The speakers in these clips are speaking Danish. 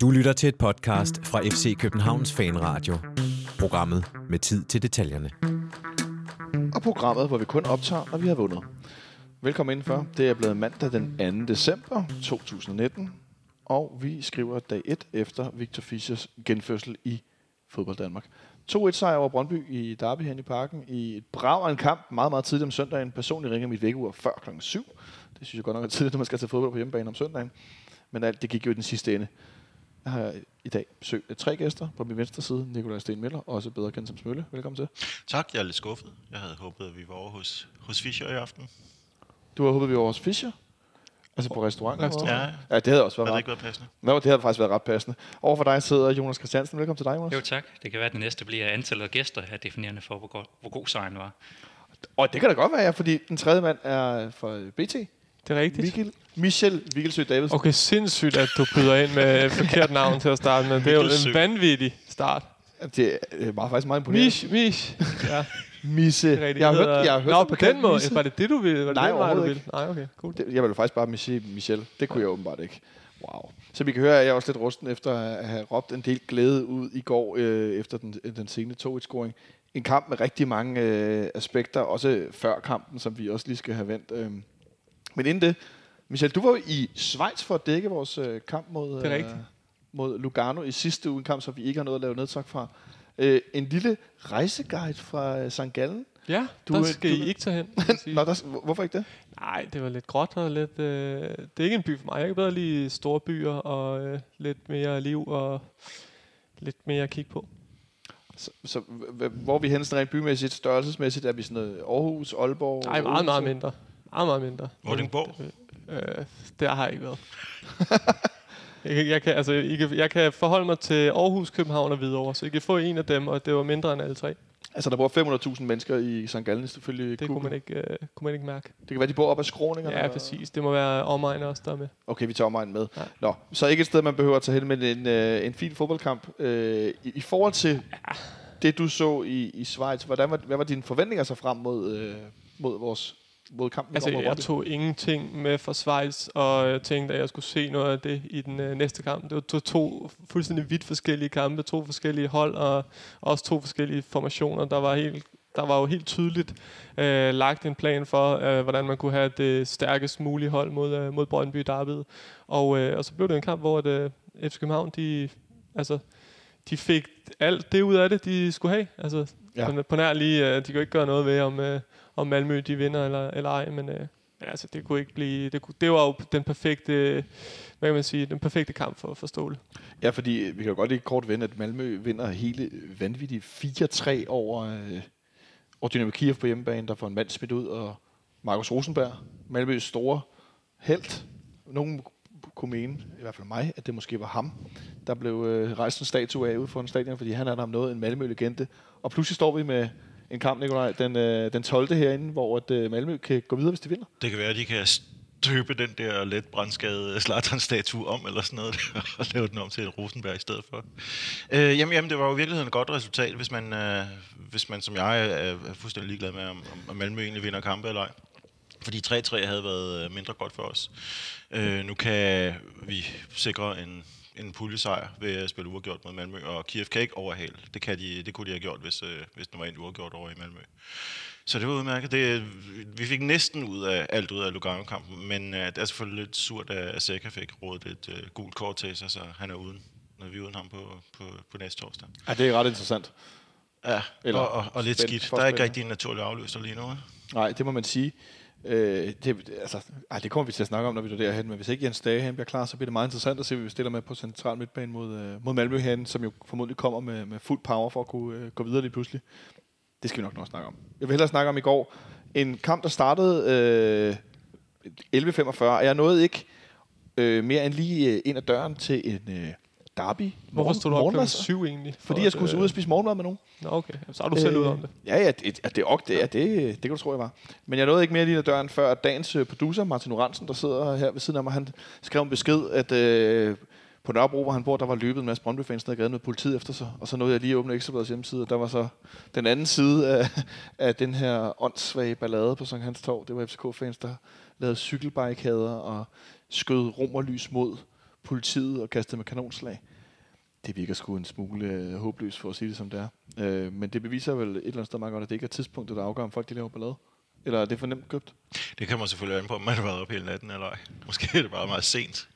Du lytter til et podcast fra FC Københavns Fanradio. Programmet med tid til detaljerne. Og programmet, hvor vi kun optager, når vi har vundet. Velkommen indenfor. Det er blevet mandag den 2. december 2019. Og vi skriver dag 1 efter Victor Fischers genfødsel i fodbold Danmark. 2-1 sejr over Brøndby i Derby hen i parken i et brav af en kamp meget, meget tidligt om søndagen. Personligt ringer mit vækkeur før klokken 7. Det synes jeg godt nok er tidligt, når man skal til fodbold på hjemmebane om søndagen. Men alt det gik jo i den sidste ende. Jeg har i dag besøg af tre gæster. På min venstre side, Nikolaj Sten Miller, også bedre kendt som Smølle. Velkommen til. Tak, jeg er lidt skuffet. Jeg havde håbet, at vi var over hos, hos Fischer i aften. Du har håbet, vi var hos Fischer? Altså på? Restaurant. eller Ja. ja, det havde også været ret. ikke været passende? Nå, det havde faktisk været ret passende. Over for dig sidder Jonas Christiansen. Velkommen til dig, Jonas. Jo tak. Det kan være, at det næste bliver antallet af gæster er definerende for, hvor, god, hvor god sejren var. Og det kan da godt være, ja, fordi den tredje mand er fra BT. Det er rigtigt. Michael, Michel Vigelsø Davidsen. Okay, sindssygt, at du byder ind med et forkert navn til at starte med. Det er jo en vanvittig start. Det er bare faktisk meget imponerende. Mish, Mish. Ja, Misse. det er rigtigt. Jeg har Det hørt, jeg har hørt Nå, på den måde. Misse. Var det det, du ville? Var det Nej, den vej, du ville? Nej, okay, cool. Det, jeg vil faktisk bare sige Michel. Det kunne jeg åbenbart ikke. Wow. Så vi kan høre, at jeg er også lidt rusten efter at have råbt en del glæde ud i går øh, efter den, den sene 2-1-scoring. En kamp med rigtig mange øh, aspekter, også før kampen, som vi også lige skal have vendt. Øh. Men inden det, Michel, du var jo i Schweiz for at dække vores øh, kamp mod, Det er rigtigt. mod Lugano i sidste uge, en kamp, som vi ikke har noget at lave nedtryk fra. Øh, en lille rejseguide fra øh, St. Gallen. Ja, Du der er- skal du- I ikke tage hen. Nå, der, hvor- hvorfor ikke det? Nej, det var lidt gråt og lidt... Øh, det er ikke en by for mig. Jeg kan bedre lide store byer og øh, lidt mere liv og lidt mere at kigge på. Så, så hvor er vi henne sådan rent bymæssigt, størrelsesmæssigt? Er vi sådan noget Aarhus, Aalborg? Nej, meget, meget mindre. Meget, meget mindre. Vordingborg? Øh, der har jeg ikke været. jeg, kan, jeg, kan, altså, I kan, jeg kan forholde mig til Aarhus, København og Hvidovre, så I kan få en af dem, og det var mindre end alle tre. Altså, der bor 500.000 mennesker i St. Gallen, selvfølgelig. Det kunne man ikke, øh, kunne man ikke mærke. Det kan være, de bor op ad skråningerne. Ja, og- præcis. Det må være omegn også, der er med. Okay, vi tager omegnen med. Ja. Nå, så ikke et sted, man behøver at tage hen, men en, øh, en fin fodboldkamp. Øh, i, I forhold til det, du så i, i Schweiz, hvordan var, hvad var dine forventninger så frem mod, øh, mod vores mod kampen? Altså, mod jeg tog ingenting med fra Schweiz, og jeg tænkte, at jeg skulle se noget af det i den øh, næste kamp. Det var to, to fuldstændig vidt forskellige kampe, to forskellige hold, og også to forskellige formationer. Der var helt der var jo helt tydeligt øh, lagt en plan for, øh, hvordan man kunne have det stærkest mulige hold mod, øh, mod Brøndby Derby. Og, øh, og så blev det en kamp, hvor det, FC København, de, altså, de fik alt det ud af det, de skulle have. Altså, Ja. på, på nær lige, øh, de jo ikke gøre noget ved, om, øh, om Malmø de vinder eller, eller ej, men, øh, men altså, det kunne ikke blive, det, kunne, det var jo den perfekte, hvad kan man sige, den perfekte kamp for, for Ståle. Ja, fordi vi kan jo godt ikke kort vende, at Malmø vinder hele vanvittigt 4-3 over, øh, over Dynamo Kiev på hjemmebane, der får en mand smidt ud, og Markus Rosenberg, Malmøs store held. Nogen kunne mene, i hvert fald mig, at det måske var ham, der blev øh, rejst en statue af ude for en stadion, fordi han er der om noget en Malmø-legende. Og pludselig står vi med en kamp, Nikolaj, den, øh, den 12. herinde, hvor at, øh, Malmø kan gå videre, hvis de vinder. Det kan være, at de kan støbe den der let brændskade øh, Zlatan-statue om, eller sådan noget, og lave den om til et Rosenberg i stedet for. Øh, jamen, jamen, det var jo i virkeligheden et godt resultat, hvis man, øh, hvis man som jeg er, er fuldstændig ligeglad med, om, om Malmø egentlig vinder kampe eller ej. Fordi 3-3 havde været øh, mindre godt for os. Øh, nu kan vi sikre en, en puljesejr ved at spille uafgjort mod Malmø, og Kiev kan ikke overhale. Det, kan de, det kunne de have gjort, hvis, øh, hvis den var en uafgjort over i Malmø. Så det var udmærket. Det, vi fik næsten ud af alt ud af Lugano-kampen, men øh, det er selvfølgelig lidt surt, at Seca fik rådet et øh, gult kort til sig, så han er uden, når vi er uden ham på, på, på næste torsdag. Ja, det er ret interessant. Ja, Eller og, og, og lidt skidt. Der er ikke rigtig en naturlig afløser lige nu. Nej, det må man sige. Øh, det, altså, ej, det kommer vi til at snakke om, når vi er derhen, men hvis ikke Jens Dage han bliver klar, så bliver det meget interessant at se, hvad vi stiller med på central midtbane mod, øh, mod Malmø herinde, som jo formodentlig kommer med, med fuld power for at kunne øh, gå videre lige pludselig. Det skal vi nok nok snakke om. Jeg vil hellere snakke om i går. En kamp, der startede øh, 11.45, og jeg nåede ikke øh, mere end lige øh, ind ad døren til en øh, derby. Hvorfor stod du op klokken syv egentlig? For Fordi jeg skulle at, ud og spise morgenmad med nogen. Nå, okay. Så har du selv ud om det. Ja, ja, det, det, er ok, det, ja det, det kan du tro, jeg var. Men jeg nåede ikke mere lige ad døren, før dagens øh, producer, Martin Oransen, der sidder her ved siden af mig, han skrev en besked, at øh, på Nørrebro, hvor han bor, der var løbet en masse Brøndby-fans ned ad gaden med politiet efter sig. Og så nåede jeg lige at åbne Ekstrabladets hjemmeside, og der var så den anden side af, af den her åndssvage ballade på Sankt Hans Torv. Det var FCK-fans, der lavede cykelbarrikader og skød romerlys mod politiet og kastet med kanonslag. Det virker sgu en smule øh, håbløst for at sige det som det er. Øh, men det beviser vel et eller andet sted meget godt, at det ikke er tidspunktet, der afgør, om folk de laver ballade. Eller er det for nemt købt? Det kan man selvfølgelig an på, om man har været op hele natten eller ej. Måske er det bare meget sent.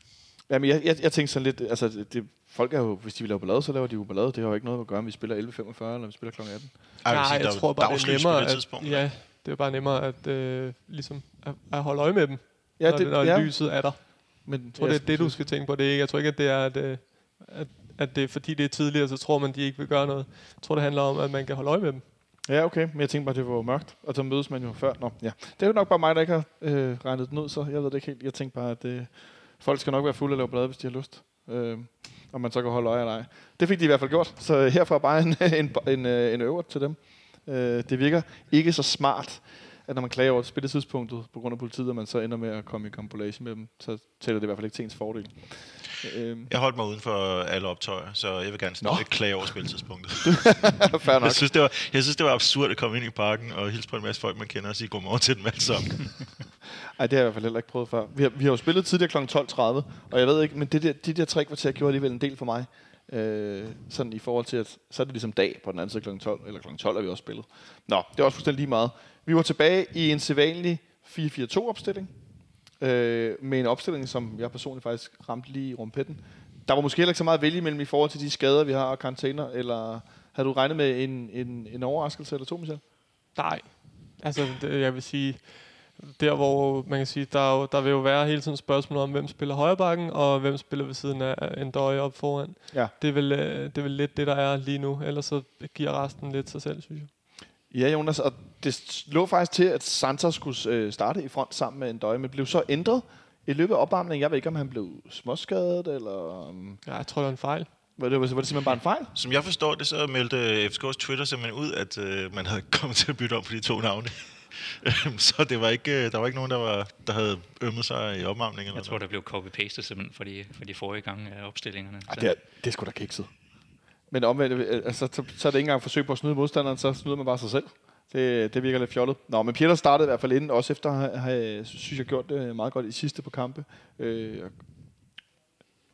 Jamen, jeg, jeg, jeg tænkte sådan lidt, altså, det, folk er jo, hvis de vil lave ballade, så laver de jo ballade. Det har jo ikke noget at gøre, om vi spiller 11.45 eller vi spiller kl. 18. Ej, Nej, sige, jeg tror bare, det er nemmere, at, tidspunkt. ja, det er bare nemmere at, øh, ligesom, at, at holde øje med dem, Ja, når, det, når ja, lyset er der. Men Jeg tror, det er det, du skal tænke på. Det ikke, jeg tror ikke, at det er, at, øh, at, at det er fordi, det er tidligere, så tror man, de ikke vil gøre noget. Jeg tror, det handler om, at man kan holde øje med dem. Ja, okay. Men jeg tænkte bare, det var mørkt, og så mødes man jo før. Nå, ja. Det er jo nok bare mig, der ikke har øh, regnet den ud, så jeg ved det ikke helt. Jeg tænkte bare, at øh, folk skal nok være fulde og lave blade, hvis de har lyst. Øh, og man så kan holde øje eller ej. Det fik de i hvert fald gjort, så herfra bare en, en, en, øh, en øver til dem. Øh, det virker ikke så smart, at når man klager over spilletidspunktet på grund af politiet, og man så ender med at komme i kompolage med dem, så tæller det i hvert fald ikke til ens fordel. Øh, Jeg holdt mig uden for alle optøjer, så jeg vil gerne Nå. stadig klage over spiltidspunktet. fair nok. jeg, synes, det var, jeg synes, det var absurd at komme ind i parken og hilse på en masse folk, man kender og sige godmorgen til dem alle sammen. Ej, det har jeg i hvert fald heller ikke prøvet før. Vi har, vi har jo spillet tidligere kl. 12.30, og jeg ved ikke, men det der, de der tre kvarter gjorde alligevel en del for mig. Øh, sådan i forhold til, at så er det ligesom dag på den anden side kl. 12, eller kl. 12 er vi også spillet. Nå, det er også fuldstændig lige meget. Vi var tilbage i en sædvanlig 4-4-2-opstilling, øh, med en opstilling, som jeg personligt faktisk ramte lige i rumpetten. Der var måske heller ikke så meget at vælge imellem i forhold til de skader, vi har og karantæner, eller havde du regnet med en, en, en overraskelse eller to, Michel? Nej. Altså, det, jeg vil sige, der hvor man kan sige, der, er jo, der vil jo være hele tiden spørgsmål om, hvem spiller højre bakken, og hvem spiller ved siden af en døje op foran. Ja. Det er, vel, øh, det er vel lidt det, der er lige nu. Ellers så giver resten lidt sig selv, synes jeg. Ja, Jonas, og det lå faktisk til, at Santos skulle øh, starte i front sammen med en døje, men blev så ændret i løbet af opvarmningen. Jeg ved ikke, om han blev småskadet, eller... Um, Ja, jeg tror, det er en fejl. var, det, var det simpelthen bare en fejl? Som jeg forstår det, så meldte FCK's Twitter simpelthen ud, at øh, man havde kommet til at bytte om på de to navne. Øhm, så det var ikke, øh, der var ikke nogen, der, var, der havde ømmet sig i opvarmningen. Eller Jeg tror, der blev copy-pastet simpelthen for de, for de forrige gange af opstillingerne. Ej, det er, det er sgu da kikset. Men omvendt, øh, øh, altså, så, så er det ikke engang forsøg på at snyde modstanderen, så snyder man bare sig selv. Det, det virker lidt fjollet. Nå, men Peter startede i hvert fald inden, også efter at have, synes jeg, gjort det øh, meget godt i sidste på kampe. Øh,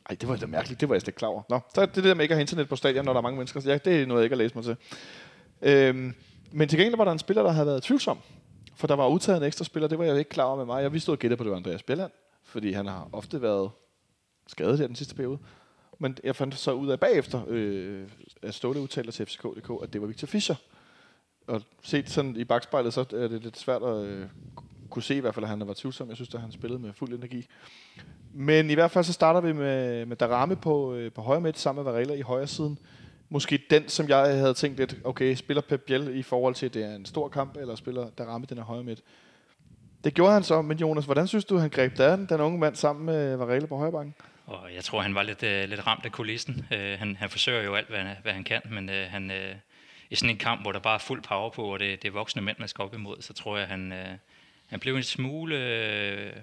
ej, det var da mærkeligt. Det var jeg slet ikke klar over. Nå, så er det der med ikke at have internet på stadion, når der er mange mennesker. Så ja, det er noget, jeg ikke har læst mig til. Øhm, men til gengæld var der en spiller, der havde været tvivlsom. For der var udtaget en ekstra spiller, det var jeg ikke klar over med mig. Jeg vidste, og gætte på, det var Andreas Bjelland, fordi han har ofte været skadet her den sidste periode. Men jeg fandt så ud af bagefter, øh, at Ståle udtaler til FCK.dk, at det var Victor Fischer. Og set sådan i bagspejlet, så er det lidt svært at øh, kunne se i hvert fald, at han var tvivlsom. Jeg synes, at han spillede med fuld energi. Men i hvert fald så starter vi med, med Darame på, øh, på højre midt, sammen med Varela i højre siden. Måske den, som jeg havde tænkt lidt, okay, spiller Pep Biel i forhold til, at det er en stor kamp, eller spiller Darame den er højre midt. Det gjorde han så, men Jonas, hvordan synes du, han greb den, den unge mand sammen med Varela på højre banken? Og jeg tror, han var lidt, øh, lidt ramt af kulissen. Øh, han, han forsøger jo alt, hvad, han- hvad han kan, men øh, han, øh, i sådan en kamp, hvor der bare er fuld power på, og det, det er voksne mænd, man skal op imod, så tror jeg, han, øh, han blev en smule øh,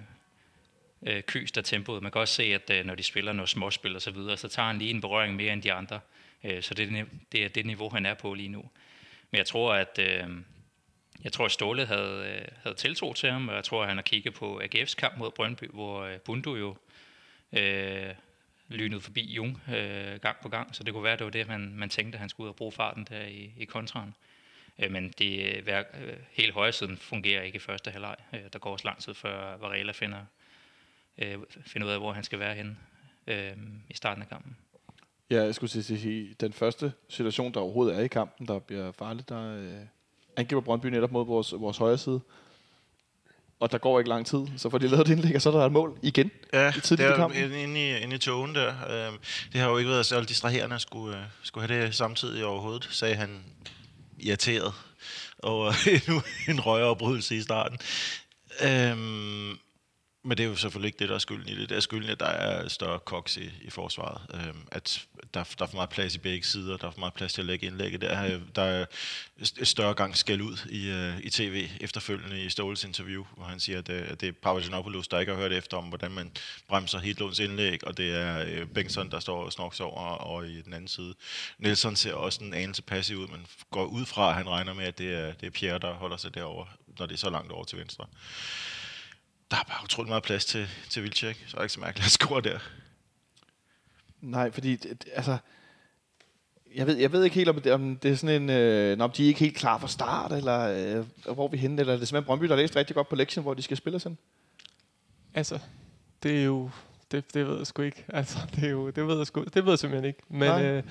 øh, kyst af tempoet. Man kan også se, at øh, når de spiller noget småspil og så videre, så tager han lige en berøring mere end de andre. Øh, så det, det det er det niveau, han er på lige nu. Men jeg tror, at... Øh, jeg tror, at Ståle havde, øh, havde tiltro til ham, og jeg tror, at han har kigget på AGF's kamp mod Brøndby, hvor øh, Bundu jo øh, lynet forbi Jung øh, gang på gang, så det kunne være, at det var det, man, man tænkte, at han skulle ud og bruge farten der i, i kontraen. Øh, men det, øh, hver, øh, hele højresiden fungerer ikke i første halvleg. Øh, der går også lang tid, før Varela finder, øh, finder ud af, hvor han skal være henne øh, i starten af kampen. Ja, jeg skulle sige, den første situation, der overhovedet er i kampen, der bliver farligt, der øh, angriber Brøndby netop mod vores, vores højre side. Og der går ikke lang tid, så får de lavet et indlæg, og så er der et mål igen. Ja, I tidligt det i er inde, i, inde i togen der. Øhm, det har jo ikke været så distraherende at skulle, øh, skulle have det samtidig overhovedet, sagde han irriteret over endnu en røgeoprydelse i starten. Øhm, men det er jo selvfølgelig ikke det, der er skylden i det. Det er skylden, at der er større koks i, i forsvaret. Øhm, at der, der er for meget plads i begge sider. Der er for meget plads til at lægge indlægget. Der er, der er et større gang skæld ud i, uh, i tv efterfølgende i Ståles interview, hvor han siger, at, uh, at det er Papagenopoulos, der ikke har hørt efter om, hvordan man bremser Hitlunds indlæg, og det er uh, Bengtsson, der står og snorks over og i den anden side. Nelson ser også en anelse passiv ud, men går ud fra, at han regner med, at det er, det er Pierre, der holder sig derover, når det er så langt over til venstre. Der er bare utrolig meget plads til, til Vilcek, så er det ikke så mærkeligt at score der. Nej, fordi det, altså, jeg ved, jeg ved ikke helt, om det, om det er sådan en, øh, om de er ikke helt klar for start, eller øh, hvor er vi henne, eller er det simpelthen Brøndby, der har læst rigtig godt på lektien, hvor de skal spille sådan? Altså, det er jo... Det, det ved jeg sgu ikke. Altså, det, er jo, det ved jeg sgu, det ved jeg simpelthen ikke. Men Nej. øh,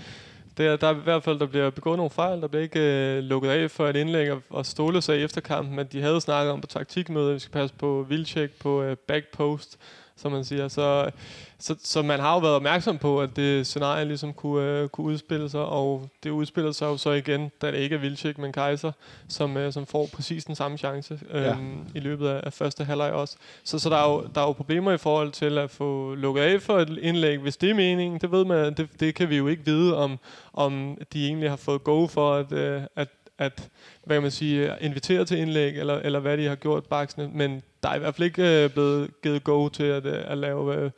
det er, der er i hvert fald, der bliver begået nogle fejl. Der bliver ikke øh, lukket af for et indlæg og, og Ståle sig efter kampen, men de havde snakket om på taktikmødet, at vi skal passe på Vilcek, på øh, backpost, som man siger. Så, så, så man har jo været opmærksom på, at det scenarie ligesom kunne, øh, kunne udspille sig, og det udspiller sig jo så igen, da det ikke er Vildtjek, men Kaiser, som, øh, som får præcis den samme chance øh, ja. i løbet af, af første halvleg også. Så, så der, er jo, der er jo problemer i forhold til at få lukket af for et indlæg, hvis det er meningen. Det ved man, det, det kan vi jo ikke vide, om, om de egentlig har fået go for, at, øh, at at hvad kan man sige, invitere til indlæg, eller, eller hvad de har gjort baksene. Men der er i hvert fald ikke øh, blevet givet go til at, øh, at lave øh,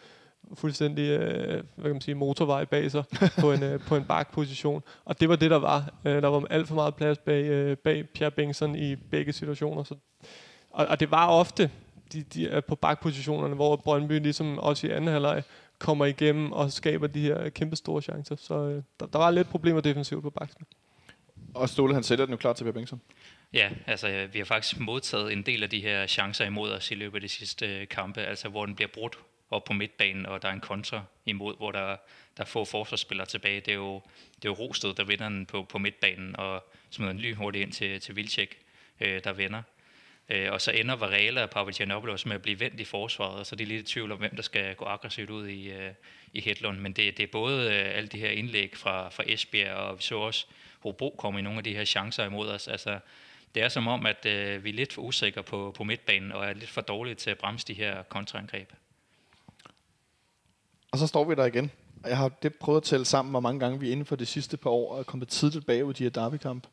fuldstændig øh, hvad kan man sige, motorvej bag sig på en, øh, på en bakposition. Og det var det, der var. Øh, der var alt for meget plads bag, øh, bag Pierre Bengtsson i begge situationer. Så, og, og det var ofte de, de er på bakpositionerne, hvor Brøndby ligesom også i anden halvleg kommer igennem og skaber de her kæmpe store chancer. Så øh, der, der var lidt problemer defensivt på baksen. Og Ståle, han sætter den jo klar til Per Bengtsson. Ja, altså vi har faktisk modtaget en del af de her chancer imod os i løbet af de sidste øh, kampe, altså hvor den bliver brudt op på midtbanen, og der er en kontra imod, hvor der, der er få forsvarsspillere tilbage. Det er jo, det er jo Rosted, der vinder den på, på midtbanen, og smider den lynhurtigt ind til, til Vilcek, øh, der vinder. Øh, og så ender Varela og Papagianopoulos med at blive vendt i forsvaret, og så er de lidt i tvivl om, hvem der skal gå aggressivt ud i, øh, i Hedlund. Men det, det er både øh, alle de her indlæg fra, fra Esbjerg, og vi så også Hobro komme i nogle af de her chancer imod os. Altså, det er som om, at øh, vi er lidt for usikre på, på midtbanen, og er lidt for dårlige til at bremse de her kontraangreb. Og så står vi der igen. Og Jeg har det prøvet at tælle sammen, hvor mange gange vi inden for de sidste par år er kommet tidligt bagud i de her derbykamp.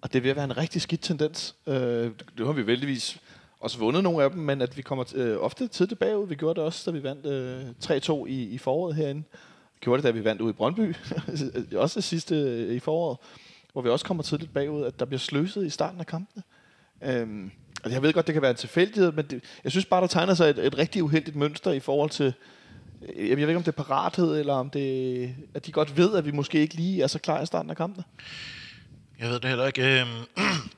Og det at være en rigtig skidt tendens. Øh, nu har vi vældigvis også vundet nogle af dem, men at vi kommer øh, ofte tidligt bagud. Vi gjorde det også, da vi vandt øh, 3-2 i, i foråret herinde. Gjorde det, da vi vandt ud i Brøndby. også det sidste øh, i foråret, hvor vi også kommer tidligt bagud, at der bliver sløset i starten af kampene. Øhm, og jeg ved godt, det kan være en tilfældighed, men det, jeg synes bare, der tegner sig et, et rigtig uheldigt mønster i forhold til, øh, jeg ved ikke, om det er parathed, eller om det, at de godt ved, at vi måske ikke lige er så klar i starten af kampene. Jeg ved det heller ikke. Øhm,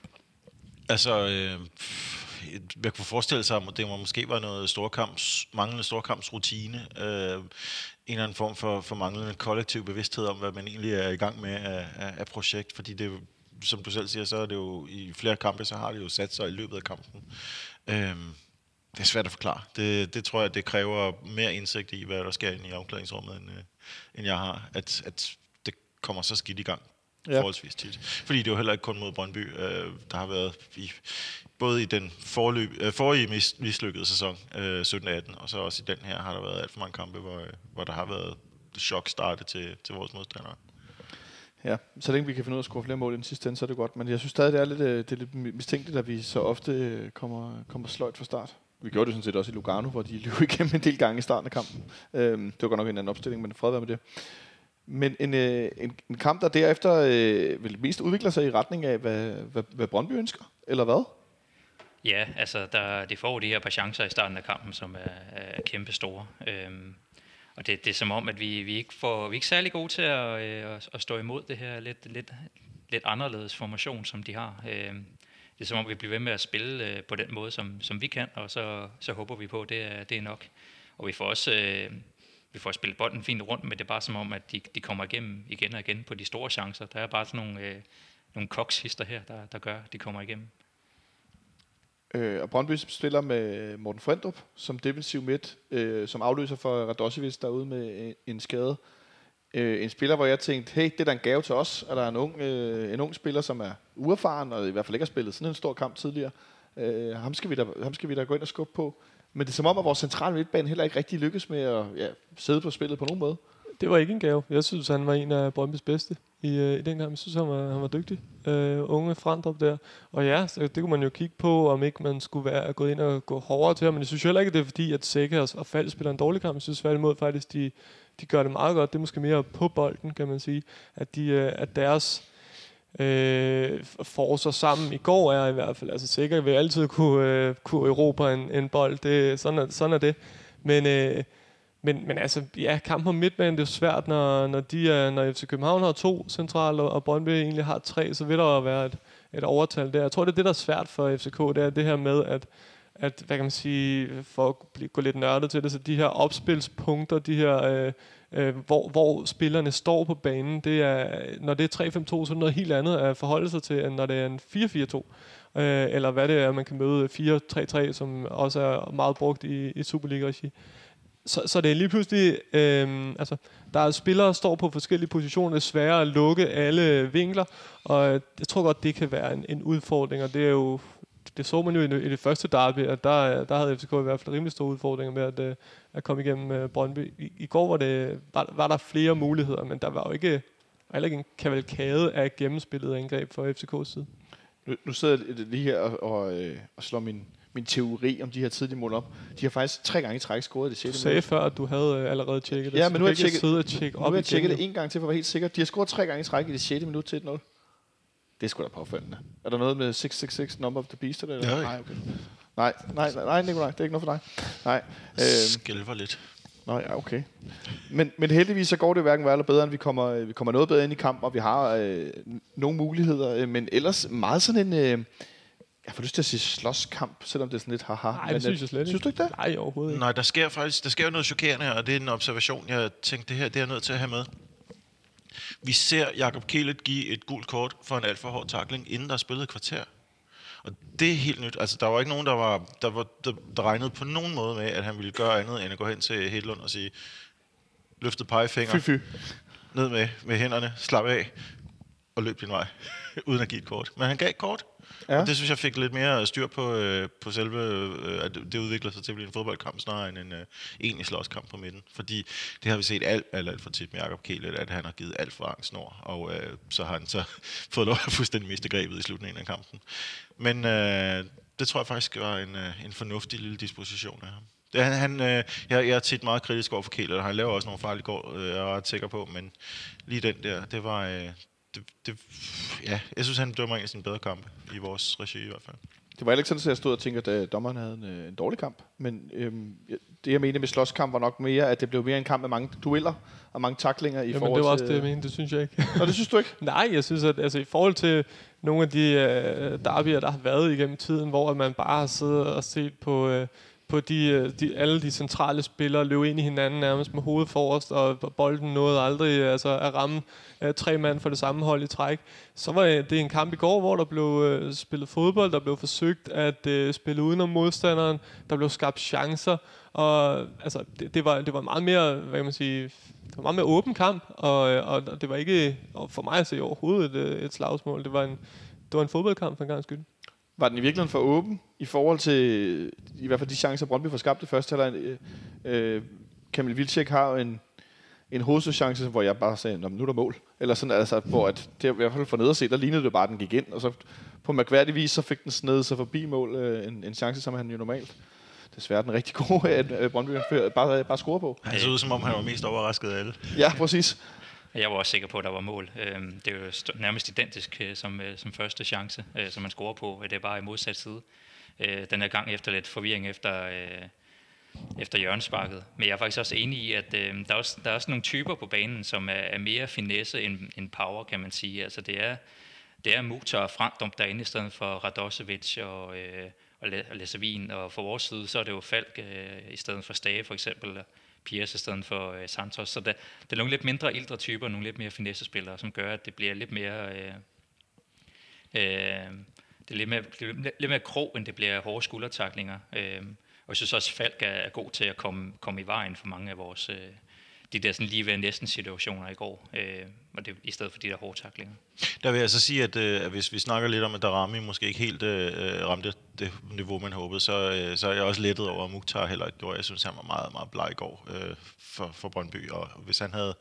altså, øh, jeg kunne forestille sig, at det måske var noget storkamps, manglende storkampsrutine. Øh, en eller anden form for, for manglende kollektiv bevidsthed om, hvad man egentlig er i gang med af, af, af projekt. Fordi det som du selv siger, så er det jo i flere kampe, så har det jo sat sig i løbet af kampen. Øh, det er svært at forklare. Det, det tror jeg, det kræver mere indsigt i, hvad der sker inde i omklædningsrummet, end, øh, end jeg har. At, at det kommer så skidt i gang ja. forholdsvis tit. Fordi det er jo heller ikke kun mod Brøndby. Øh, der har været i, både i den forløb, øh, forrige mis, mislykkede sæson, øh, 17-18, og så også i den her har der været alt for mange kampe, hvor, øh, hvor der har været chok starte til, til vores modstandere. Ja, så længe vi kan finde ud af at score flere mål i den sidste ende, så er det godt. Men jeg synes stadig, det er lidt, øh, det er lidt mistænkeligt, at vi så ofte øh, kommer, kommer sløjt fra start. Vi gjorde det sådan set også i Lugano, hvor de løb igennem en del gange i starten af kampen. Øhm, det var godt nok en anden opstilling, men fred være med det. Men en, øh, en, en kamp, der derefter øh, vel mest udvikler sig i retning af, hvad, hvad, hvad Brøndby ønsker, eller hvad? Ja, altså der, de får de her par chancer i starten af kampen, som er, er kæmpe store. Øhm, og det, det er som om, at vi, vi, ikke får, vi er ikke særlig gode til at, øh, at, at stå imod det her lidt, lidt, lidt anderledes formation, som de har. Øhm, det er som om, vi bliver ved med at spille øh, på den måde, som, som vi kan, og så, så håber vi på, at det er, det er nok. Og vi får også øh, vi får spillet bolden fint rundt, men det er bare som om, at de, de kommer igennem igen og igen på de store chancer. Der er bare sådan nogle, øh, nogle kokshister her, der, der gør, at de kommer igennem. Øh, og Brøndby spiller med Morten Frendrup som defensiv midt, øh, som afløser for Radosevic derude med en skade. Øh, en spiller, hvor jeg tænkte, hey, det er da en gave til os, at der er en ung, øh, en ung spiller, som er uerfaren, og i hvert fald ikke har spillet sådan en stor kamp tidligere. Øh, ham, skal vi da, ham skal vi da gå ind og skubbe på. Men det er som om, at vores centrale midtbane heller ikke rigtig lykkes med at ja, sidde på spillet på nogen måde. Det var ikke en gave. Jeg synes, han var en af Brøndbys bedste i, øh, i den gang. Jeg synes, han var, han var dygtig. Øh, unge Frandrup der. Og ja, så det kunne man jo kigge på, om ikke man skulle være gået ind og gå hårdere til ham. Men jeg synes heller ikke, det er fordi, at Sække og, og Fald spiller en dårlig kamp. Jeg synes tværtimod faktisk, de, de gør det meget godt. Det er måske mere på bolden, kan man sige. At, de, øh, at deres øh, får sig sammen i går er i hvert fald. Altså sikkert vil altid kunne, øh, kunne erobre en, en bold. Det, sådan, er, sådan er det. Men, øh, men, men altså, ja, kampen på midtbanen, det er svært, når, når, de når FC København har to centrale, og Brøndby egentlig har tre, så vil der jo være et, et overtal der. Jeg tror, det er det, der er svært for FCK, det er det her med, at, at hvad kan man sige, for at blive, gå lidt nørdet til det, så de her opspilspunkter, de her, øh, øh, hvor, hvor spillerne står på banen, det er, når det er 3-5-2, så er det noget helt andet at forholde sig til, end når det er en 4-4-2. Øh, eller hvad det er, man kan møde 4-3-3, som også er meget brugt i, i Superliga-regi så, så det er lige pludselig, øh, altså, der er spillere, der står på forskellige positioner, det er sværere at lukke alle vinkler, og øh, jeg tror godt, det kan være en, en udfordring, og det er jo, det så man jo i det, i det første derby, at der, der havde FCK i hvert fald rimelig store udfordringer med at, øh, at komme igennem øh, Brøndby. I, I går var, det, var, var der flere muligheder, men der var jo ikke, heller ikke en kavalkade af gennemspillet angreb fra FCK's side. Nu, nu sidder jeg lige her og, og, og slår min min teori om de her tidlige mål op. De har faktisk tre gange i træk scoret det 6. Du sagde før, at du havde øh, allerede tjekket det. Ja, men nu har jeg tjekket, sidde og tjekke op nu har jeg tjekket det en gang til, for at være helt sikker. De har scoret tre gange i træk i det 6. minut til 1-0. Det er sgu da påfaldende. Er der noget med 666 number of the beast? Eller? Ja, nej, okay. Nej, nej, nej, nej, Nikolaj, det er ikke noget for dig. Nej. Øh, Skælver lidt. Nå ja, okay. Men, men heldigvis så går det hverken værre eller bedre, end vi kommer, vi kommer noget bedre ind i kampen, og vi har øh, nogle muligheder. Øh, men ellers meget sådan en... Øh, jeg får lyst til at sige slåskamp, selvom det er sådan lidt haha. Nej, det synes jeg slet ikke. Synes du ikke det? Nej, overhovedet ikke. Nej, der sker faktisk der sker jo noget chokerende, og det er en observation, jeg tænkte, det her det er jeg nødt til at have med. Vi ser Jakob Kielet give et gult kort for en alt for hård takling, inden der er spillet et kvarter. Og det er helt nyt. Altså, der var ikke nogen, der, var, der, var, der, der regnede på nogen måde med, at han ville gøre andet, end at gå hen til Hedlund og sige, løftet pegefinger, fy, fy. ned med, med hænderne, slap af, og løb din vej, uden at give et kort. Men han gav et kort, Ja. Og det synes jeg fik lidt mere styr på, øh, på selve, øh, at det udvikler sig til at blive en fodboldkamp, snarere end en øh, egentlig slåskamp på midten. Fordi det har vi set alt, alt, alt for tit med Jacob Kielet, at han har givet alt for lang snor, og øh, så har han så fået lov at fuldstændig miste grebet i slutningen af kampen. Men øh, det tror jeg faktisk var en, øh, en fornuftig lille disposition af ham. Det, han, han, øh, jeg, jeg er tit meget kritisk over for Kieler, og han laver også nogle farlige går, øh, jeg er ret sikker på, men lige den der, det var, øh, det, det, ja, jeg synes, han dømmer en af sine bedre kampe i vores regi i hvert fald. Det var ikke sådan, at jeg stod og tænkte, at øh, dommeren havde en, øh, en dårlig kamp. Men øhm, det, jeg mente med slåskamp, var nok mere, at det blev mere en kamp med mange dueller og mange taklinger i Jamen, forhold det var også til... det, jeg mente. Det synes jeg ikke. Nå, det synes du ikke? Nej, jeg synes, at altså, i forhold til nogle af de øh, derbyer, der har været igennem tiden, hvor man bare har siddet og set på... Øh, på de, øh, de, alle de centrale spillere løb ind i hinanden nærmest med hovedet forrest, og bolden nåede aldrig øh, altså, at ramme uh, tre mand for det samme hold i træk. Så var det en kamp i går, hvor der blev uh, spillet fodbold, der blev forsøgt at uh, spille udenom modstanderen, der blev skabt chancer, og altså, det, det, var, det var meget mere, hvad kan man sige, det var meget mere åben kamp, og, og det var ikke for mig at se overhovedet et, et slagsmål. Det var en, det var en fodboldkamp for en gang skyld var den i virkeligheden for åben i forhold til i hvert fald de chancer, Brøndby får skabt det første halvleg. Øh, øh, Kamil Vilcek har en, en hovedstødschance, hvor jeg bare sagde, nu er der mål. Eller sådan, altså, hvor at, det i hvert fald for ned at se, der lignede det bare, at den gik ind. Og så på mærkværdig vis, så fik den sned sig forbi mål. Øh, en, en chance, som han jo normalt desværre den rigtig gode, at øh, Brøndby bare, bare score på. Han så ud, som om han var mest overrasket af alle. Ja, præcis. Jeg var også sikker på, at der var mål. Øhm, det er jo nærmest identisk øh, som, øh, som første chance, øh, som man scorer på. Det er bare i modsat side. Den her gang efter lidt forvirring efter, efter hjørnesparket. Men jeg er faktisk også enig i, at der, er også, der er også nogle typer på banen, som er, mere finesse end, end power, kan man sige. Altså det er, det er Mukhtar og Frandrup derinde, i stedet for Radosevic og, og Lesavin. Og for vores side, så er det jo Falk i stedet for Stage for eksempel. Piers i stedet for øh, Santos. Så der, det er nogle lidt mindre ældre typer, nogle lidt mere finesse-spillere, som gør, at det bliver lidt mere... Øh, øh, det er lidt mere, lidt, lidt mere krog, end det bliver hårde skuldertaklinger. Øh, og jeg synes også, at Falk er, er god til at komme, komme i vejen for mange af vores... Øh, de der sådan lige ved næsten situationer i går, øh, og det, i stedet for de der hårde taklinger. Der vil jeg så sige, at, øh, hvis vi snakker lidt om, at Darami måske ikke helt øh, øh ramte det niveau, man håbede, så, øh, så er jeg også lettet over, at Mukhtar heller ikke gjorde. Jeg synes, han var meget, meget bleg i går øh, for, for Brøndby, og hvis han, havde,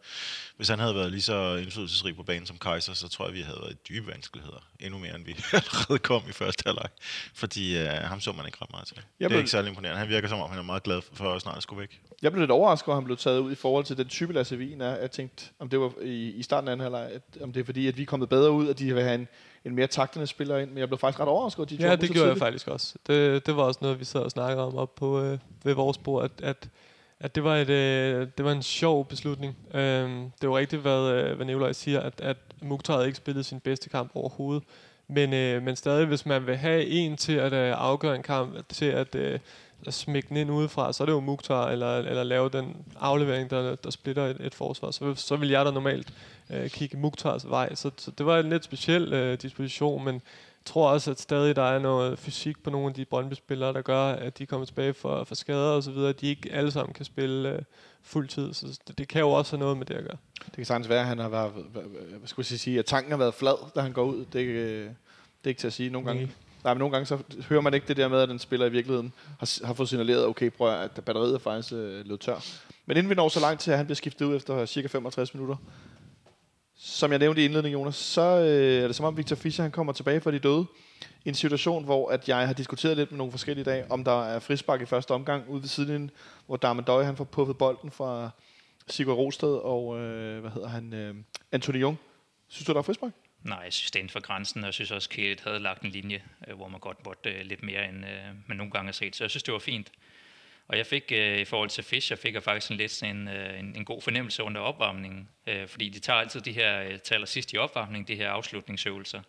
hvis han havde været lige så indflydelsesrig på banen som Kaiser, så tror jeg, vi havde været i dybe vanskeligheder. Endnu mere, end vi allerede kom i første halvleg. Fordi øh, ham så man ikke ret meget til. Jeg det er ikke særlig imponerende. Han virker som om, han er meget glad for at snart skulle væk. Jeg blev lidt overrasket, at han blev taget ud i forhold til den type Lasse Wien er. Jeg tænkte, om det var i, i starten af anden halvleg, om det er fordi, at vi er kommet bedre ud, at de vil have en, en mere taktende spiller ind. Men jeg blev faktisk ret overrasket, at de Ja, det gjorde tidligt. jeg faktisk også. Det, det var også noget, vi sad og snakkede om op på øh, ved vores bord, at, at at det var, et, øh, det var en sjov beslutning. Øhm, det var rigtigt, hvad, øh, hvad Nikolaj siger, at, at Mukhtar havde ikke spillet sin bedste kamp overhovedet. Men, øh, men stadig, hvis man vil have en til at øh, afgøre en kamp, til at, øh, at smække den ind udefra, så er det jo Mukhtar, eller, eller lave den aflevering, der, der splitter et, et forsvar. Så, så vil jeg da normalt øh, kigge Mukhtars vej. Så, så det var en lidt speciel øh, disposition, men jeg tror også, at stadig der er noget fysik på nogle af de Brøndby-spillere, der gør, at de kommer tilbage for, for skader og så videre. At de ikke alle sammen kan spille øh, fuldtid. Så det, det kan jo også have noget med det at gøre. Det kan sagtens være, at han har været, hvad, hvad skulle jeg sige, at tanken har været flad, da han går ud. Det, øh, det er ikke til at sige. Nogle gange, Nej. men nogle gange så hører man ikke det der med, at den spiller i virkeligheden har, har fået signaleret, okay, prøv at, at batteriet er faktisk øh, løbet tør. Men inden vi når så langt til, at han bliver skiftet ud efter cirka 65 minutter, som jeg nævnte i indledningen, Jonas, så øh, er det som om Victor Fischer han kommer tilbage fra de døde. I en situation, hvor at jeg har diskuteret lidt med nogle forskellige dage, om der er frispark i første omgang ude ved siden, hvor Darmen Døje han får puffet bolden fra Sigurd Rosted og, øh, hvad hedder han, øh, Anthony Jung. Synes du, der er frispark? Nej, jeg synes, det er inden for grænsen, og jeg synes også, at havde lagt en linje, øh, hvor man godt måtte øh, lidt mere, end øh, man nogle gange har set. Så jeg synes, det var fint. Og jeg fik, øh, i forhold til Fischer, fik jeg faktisk en lidt sådan en, øh, en, en god fornemmelse under opvarmningen. Øh, fordi de tager altid de her, øh, taler sidst i opvarmningen, de her afslutningsøvelser.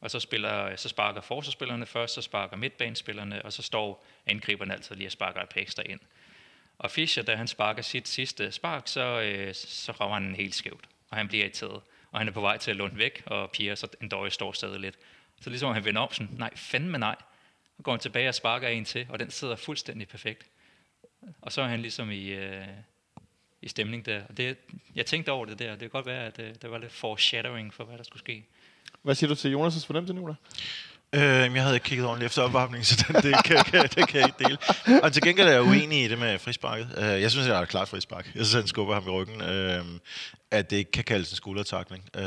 Og så, spiller, så sparker forsvarsspillerne først, så sparker midtbanespillerne, og så står angriberne altid lige og sparker et par ekstra ind. Og Fischer, da han sparker sit sidste spark, så, øh, så rammer han helt skævt, og han bliver irriteret. Og han er på vej til at låne væk, og Pierre så en døje står stadig lidt. Så ligesom han vender om sådan, nej, fandme nej. Og går han tilbage og sparker en til, og den sidder fuldstændig perfekt. Og så er han ligesom i, øh, i stemning der. Og det, jeg tænkte over det der. Det kan godt være, at øh, der var lidt foreshadowing for, hvad der skulle ske. Hvad siger du til Jonas' fornemmelse, Nicolai? Øh, jeg havde ikke kigget ordentligt efter opvarmningen, så den, det, kan, kan, det kan jeg ikke dele. Og til gengæld er jeg uenig i det med frisparket. Øh, jeg synes, det er et klart frispark. Jeg synes, han skubber ham i ryggen. Øh, at det ikke kan kaldes en skuldertakling. Øh,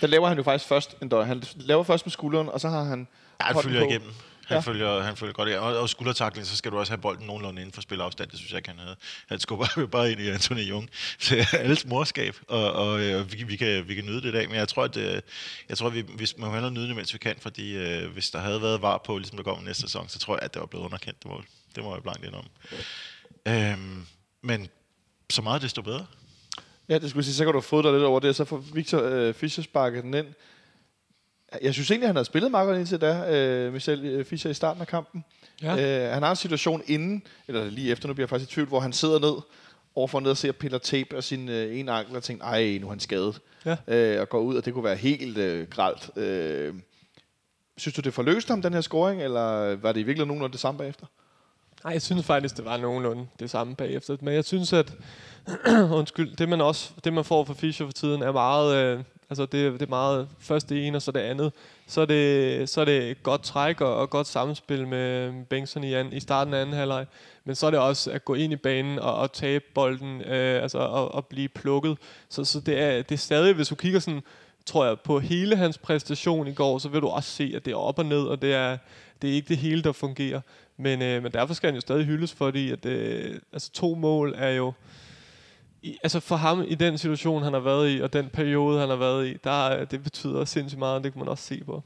Der laver han jo faktisk først en døj. Han laver først med skulderen, og så har han ja, han på. igennem. Han, Ja. ja. følger, han følger godt af. Og, og skuldertakling, så skal du også have bolden nogenlunde inden for spilafstand. Det synes jeg ikke, han havde. Han skubber jo bare ind i Anthony Jung. Så alles morskab, og, og øh, vi, vi, kan, vi kan nyde det i dag. Men jeg tror, at, øh, jeg tror, at vi, hvis man hellere nyde det, mens vi kan, fordi øh, hvis der havde været var på, ligesom der kommer næste sæson, så tror jeg, at det var blevet underkendt. Det må, det må jeg blankt indrømme. Øhm, men så meget desto bedre. Ja, det skulle sige, så kan du få dig lidt over det, og så får Victor øh, Fischer sparket den ind. Jeg synes egentlig, han havde spillet meget godt indtil da, øh, Michel øh, Fischer i starten af kampen. Ja. Øh, han har en situation inden, eller lige efter, nu bliver jeg faktisk i tvivl, hvor han sidder ned overfor ned og ser piller tape af sin øh, ene ankel og tænker, ej, nu er han skadet. Ja. Øh, og går ud, og det kunne være helt øh, gralt. Øh, synes du, det forløste ham, den her scoring, eller var det i virkeligheden nogenlunde det samme bagefter? Nej, jeg synes faktisk, det var nogenlunde det samme bagefter. Men jeg synes, at undskyld, det man også det man får fra Fischer for tiden er meget øh, altså det, det er meget først det ene og så det andet. Så er det så er det godt træk og, og godt samspil med Bengtsson i, an, i starten af anden halvleg. Men så er det også at gå ind i banen og, og tabe bolden, øh, altså og, og blive plukket. Så, så det, er, det er stadig, hvis du kigger sådan, tror jeg, på hele hans præstation i går, så vil du også se, at det er op og ned, og det er, det er ikke det hele, der fungerer. Men, øh, men derfor skal han jo stadig hyldes, fordi at, øh, altså to mål er jo... I, altså for ham i den situation, han har været i, og den periode, han har været i, der, øh, det betyder sindssygt meget, og det kan man også se på.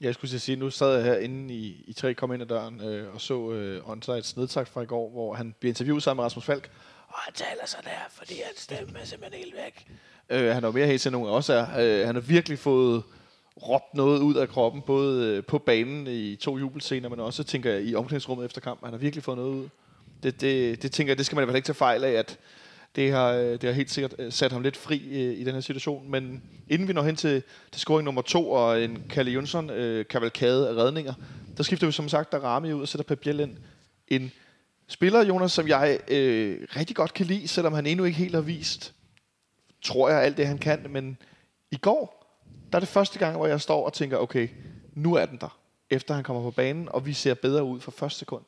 Jeg skulle at sige, nu sad jeg herinde i, i tre, kom ind ad døren øh, og så øh, Onsides nedtagt fra i går, hvor han bliver interviewet sammen med Rasmus Falk. Og han taler så der, fordi hans stemme er simpelthen helt væk. Øh, han er jo mere helt til nogen også er. Øh, han har virkelig fået råbt noget ud af kroppen, både øh, på banen i to jubelscener, men også, tænker jeg, i omklædningsrummet efter kamp. Han har virkelig fået noget ud. Det, det, det tænker jeg, det skal man i hvert fald ikke tage fejl af, at det har, øh, det har helt sikkert øh, sat ham lidt fri øh, i den her situation. Men inden vi når hen til, til scoring nummer to og en Kalle Jønsson øh, kavalkade af redninger, der skifter vi som sagt Darami ud og sætter Pep ind. En spiller, Jonas, som jeg øh, rigtig godt kan lide, selvom han endnu ikke helt har vist, tror jeg, alt det han kan. Men i går, der er det første gang, hvor jeg står og tænker, okay, nu er den der. Efter han kommer på banen, og vi ser bedre ud fra første sekund.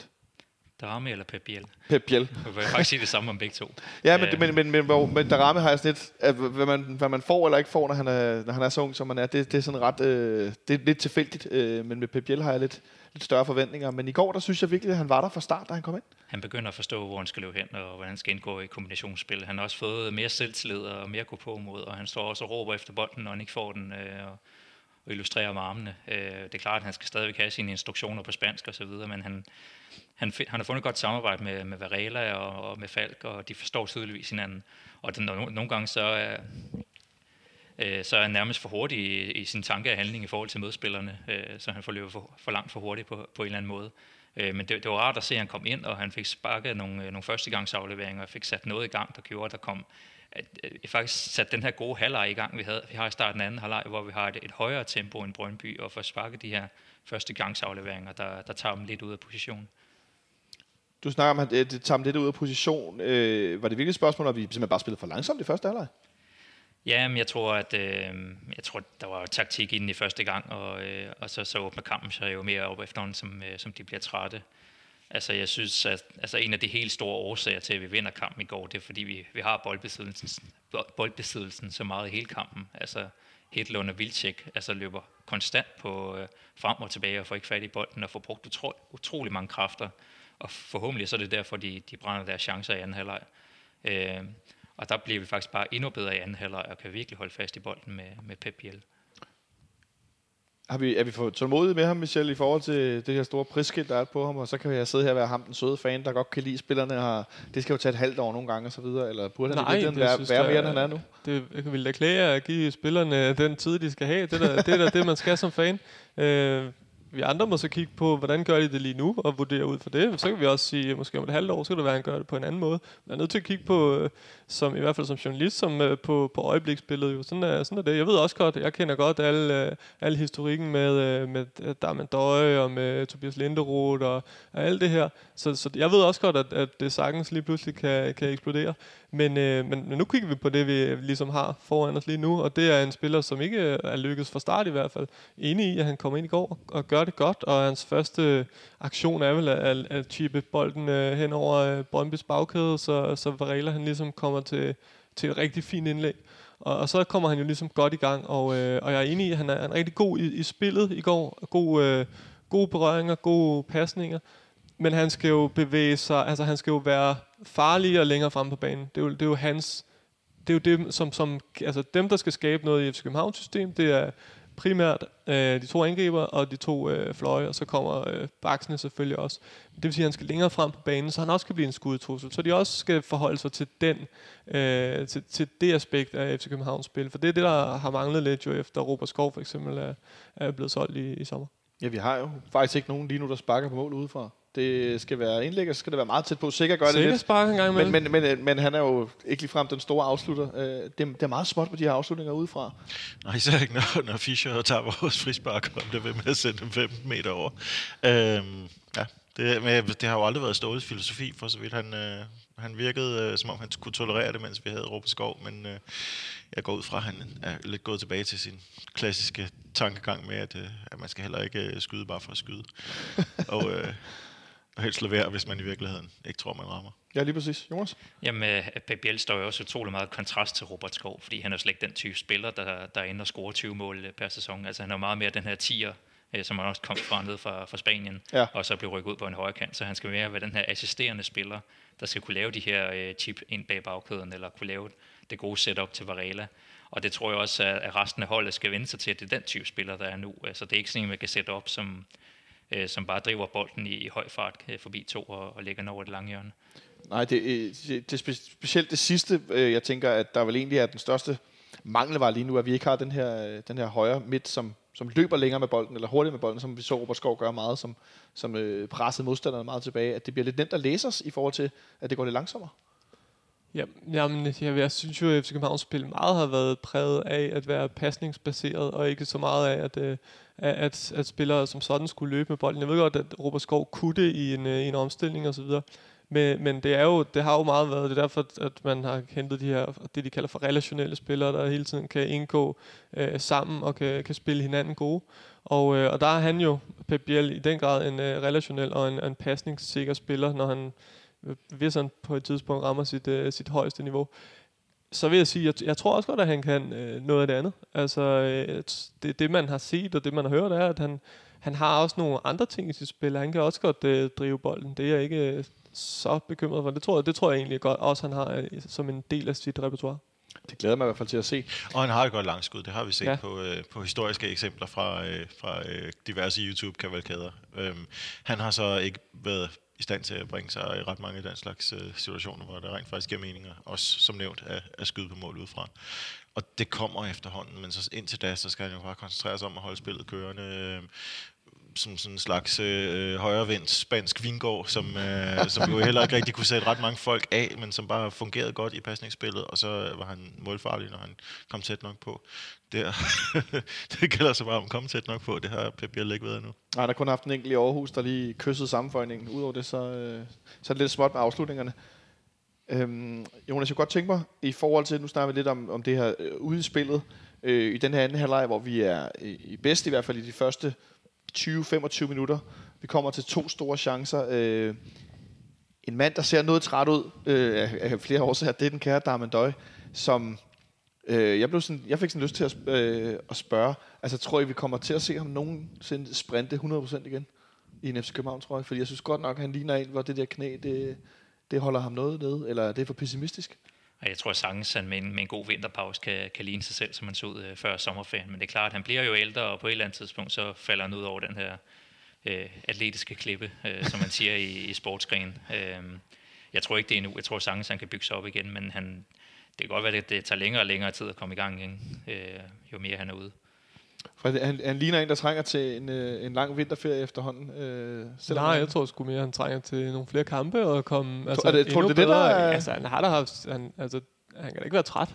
Darami eller Pep Biel. Pep Biel. Jeg vil faktisk sige det samme om begge to. Ja, men, Øh, men, men, men, men, men Darame har jeg sådan lidt, at hvad man, hvad man får eller ikke får, når han er, når han er så ung, som han er, det, det er sådan ret, øh, det er lidt tilfældigt, øh, men med Pep Biel har jeg lidt, lidt større forventninger. Men i går, der synes jeg virkelig, at han var der fra start, da han kom ind. Han begynder at forstå, hvor han skal løbe hen, og hvordan han skal indgå i kombinationsspil. Han har også fået mere selvtillid og mere gå på mod, og han står også og råber efter bolden, når han ikke får den. øh, Og, at illustrere med armene. Øh, det er klart, at han skal stadigvæk have sine instruktioner på spansk og så videre, men han, han, han har fundet et godt samarbejde med, med Varela og, og med Falk, og de forstår tydeligvis hinanden. Og den, nogle, nogle gange så er, øh, så er han nærmest for hurtig i, i sin tanke og handling i forhold til medspillerne, øh, så han får løbet for, for langt for hurtigt på, på en eller anden måde. Øh, men det, det var rart at se, at han kom ind, og han fik sparket nogle, øh, nogle førstegangsafleveringer, og fik sat noget i gang, der gjorde, at der kom at, at øh, faktisk sat den her gode halvleg i gang, vi, havde. vi har i starten af anden halvleg, hvor vi har et, et højere tempo end Brøndby, og får sparket de her førstegangsafleveringer, der, der tager dem lidt ud af position. Du snakker om, at det tager dem lidt ud af position. Øh, var det virkelig et spørgsmål, at vi simpelthen bare spillede for langsomt i første halvleg? Ja, men jeg tror, at øh, jeg tror, der var taktik i den i første gang, og, øh, og så, så åbner kampen sig jo mere op efterhånden, som, øh, som de bliver trætte. Altså, jeg synes, at altså, en af de helt store årsager til, at vi vinder kampen i går, det er, fordi vi, vi har boldbesiddelsen, boldbesiddelsen så meget i hele kampen. Altså, Hedlund og Vilcek altså, løber konstant på øh, frem og tilbage og får ikke fat i bolden og får brugt utro, utrolig mange kræfter. Og forhåbentlig så er det derfor, de, de brænder deres chancer i anden halvleg. Øh, og der bliver vi faktisk bare endnu bedre i anden halvleg og kan virkelig holde fast i bolden med, med Pep Biel. Har vi, er vi fået tålmodige med ham, Michel, i forhold til det her store prisskilt, der er på ham, og så kan jeg sidde her og være ham, den søde fan, der godt kan lide spillerne. Har, det skal jo tage et halvt år nogle gange og så videre, eller burde han Nej, i være, synes, være mere, end han er nu? Det jeg vil da klæde at give spillerne den tid, de skal have. Det er da det, er da det man skal som fan. Øh, vi andre må så kigge på, hvordan gør de det lige nu, og vurdere ud fra det. Så kan vi også sige, at måske om et halvt år, så kan det være, at han gør det på en anden måde. Man er nødt til at kigge på, øh, som, i hvert fald som journalist, som øh, på, på øjebliksbilledet. Jo. Sådan, er, sådan er det. Jeg ved også godt, jeg kender godt al, alle al historikken med, med Darman Døje og med Tobias Linderoth og, og alt det her. Så, så jeg ved også godt, at, at det sagtens lige pludselig kan, kan eksplodere. Men, øh, men, men nu kigger vi på det, øh, vi ligesom har foran os lige nu, og det er en spiller, som ikke øh, er lykkedes fra start i hvert fald. Enig i, at han kommer ind i går og, og gør det godt, og hans første øh, aktion er vel at, at, at chippe bolden øh, hen over øh, Brøndbys bagkæde, så, så Varela han ligesom kommer til, til et rigtig fint indlæg. Og, og så kommer han jo ligesom godt i gang, og, øh, og jeg er enig i, at han er, han er rigtig god i, i spillet i går. God, øh, gode berøringer, gode pasninger. Men han skal jo bevæge sig, altså han skal jo være farligere længere frem på banen. Det er jo, det er jo hans, det er jo det, som, som, altså dem, der skal skabe noget i FC Københavns system, det er primært øh, de to angriber og de to øh, fløje, og så kommer øh, baksene selvfølgelig også. Det vil sige, at han skal længere frem på banen, så han også kan blive en skudtrussel. Så de også skal forholde sig til den, øh, til, til det aspekt af FC Københavns spil. For det er det, der har manglet lidt jo efter Robert Skov for eksempel er, er blevet solgt i, i sommer. Ja, vi har jo faktisk ikke nogen lige nu, der sparker på mål udefra. Det skal være indlæg, og så skal det være meget tæt på. Sikkert gør det Sikkert lidt. sparker en gang Men, imellem. men, men, men han er jo ikke ligefrem den store afslutter. Øh, det, det er meget småt med de her afslutninger udefra. Nej, især ikke, når, når Fischer tager vores frispark, og bliver ved med at sende dem 15 meter over. Øhm, ja, det, men det har jo aldrig været Ståles filosofi, for så vidt. Han, øh, han virkede, øh, som om han kunne tolerere det, mens vi havde Robert Skov, men øh, jeg går ud fra, at han er lidt gået tilbage til sin klassiske tankegang med, at, øh, at man skal heller ikke øh, skyde bare for at skyde. og, øh, og helst lade være, hvis man i virkeligheden ikke tror, man rammer. Ja, lige præcis. Jonas? Jamen, øh, Pep Biel står jo også utrolig meget i kontrast til Robert Skov, fordi han er slet ikke den type spiller, der, der er inde og score 20 mål øh, per sæson. Altså, han er meget mere den her tier, øh, som han også kom fra ned fra, fra Spanien, Ja. og så blev rykket ud på en højre kant. Så han skal mere være den her assisterende spiller, der skal kunne lave de her øh, chip ind bag bagkæden, eller kunne lave det gode setup til Varela. Og det tror jeg også, at at resten af holdet skal vende sig til, at det er den type spiller, der er nu. Altså, det er ikke sådan en, man kan sætte op, som, øh, som bare driver bolden i, i høj fart øh, forbi to og, og lægger den over det lange hjørne. Nej, det, øh, det, det spe- specielt det sidste, øh, jeg tænker, at der vel egentlig er den største mangelvare lige nu, at vi ikke har den her, øh, den her højre midt, som, som løber længere med bolden, eller hurtigt med bolden, som vi så Robert Skov gøre meget, som, som øh, pressede modstanderne meget tilbage, at det bliver lidt nemt at læse os i forhold til, at det går lidt langsommere. Ja, jamen, jeg, jeg synes jo, at FC Københavns spil meget har været præget af at være pasningsbaseret, og ikke så meget af, at, øh, at, at spillere som sådan skulle løbe med bolden. Jeg ved godt, at Robert Skov kunne det i en, øh, i en omstilling og så videre. Men, men det, er jo, det har jo meget været, det er derfor, at man har hentet de her, det de kalder for relationelle spillere, der hele tiden kan indgå øh, sammen og kan, kan spille hinanden gode. Og, øh, og der er han jo, Pep Biel, i den grad en øh, relationel og en, en pasningssikker spiller, når han hvis han på et tidspunkt rammer sit, øh, sit højeste niveau. Så vil jeg sige, jeg, jeg tror også godt, at han kan øh, noget af det andet. Altså, øh, det, det man har set, og det man har hørt, er, at han, han har også nogle andre ting i sit spil. Han kan også godt øh, drive bolden. Det er jeg ikke øh, så bekymret for. Det tror jeg, det tror jeg egentlig godt også, han har øh, som en del af sit repertoire. Det glæder mig i hvert fald til at se. Og han har et godt langskud, det har vi set ja. Ja. på, øh, på historiske eksempler fra, øh, fra øh, diverse YouTube-kavalkader. Øhm, han har så ikke været i stand til at bringe sig i ret mange af den slags øh, situationer, hvor der rent faktisk giver meninger, også som nævnt, at, at skyde på mål udefra. Og det kommer efterhånden, men så indtil da, så skal han jo bare koncentrere sig om at holde spillet kørende. Øh, som sådan en slags øh, højrevendt spansk vingård, som, øh, som jo heller ikke rigtig kunne sætte ret mange folk af, men som bare fungerede godt i pasningsspillet, og så var han målfarlig, når han kom tæt nok på der. det gælder så bare om at komme tæt nok på, det har Pep Biel ikke været nu. Nej, der har kun haft en enkelt i Aarhus, der lige kyssede sammenføjningen. Udover det, så, øh, så er det lidt småt med afslutningerne. Øhm, Jonas, jeg kunne godt tænke mig, i forhold til, nu snakker vi lidt om, om det her øh, ude i spillet, øh, i den her anden halvleg, hvor vi er i, i bedst i hvert fald i de første 20-25 minutter. Vi kommer til to store chancer. Øh, en mand, der ser noget træt ud øh, af, af flere årsager, det er den kære Darmendøj, som øh, jeg, blev sådan, jeg fik sådan lyst til at, øh, at spørge, altså tror I, vi kommer til at se ham nogensinde sprinte 100% igen i en FC København, tror jeg? Fordi jeg synes godt nok, at han ligner en, hvor det der knæ, det, det holder ham noget nede, eller det er for pessimistisk? Jeg tror sagtens, han med en, med en god vinterpause kan, kan ligne sig selv, som han så ud øh, før sommerferien. Men det er klart, at han bliver jo ældre, og på et eller andet tidspunkt, så falder han ud over den her øh, atletiske klippe, øh, som man siger i, i sportsgren. Øh, jeg tror ikke, det er endnu. Jeg tror sagtens, han kan bygge sig op igen, men han, det kan godt være, at det, tager længere og længere tid at komme i gang igen, øh, jo mere han er ude. For han, han ligner en, der trænger til en, øh, en lang vinterferie efterhånden. Øh, selvom Nej, han- jeg tror sgu mere, han trænger til nogle flere kampe og komme altså, er det- tror du, endnu det er det, der bedre. er- Altså, han har da haft... Han, altså, han kan da ikke være træt.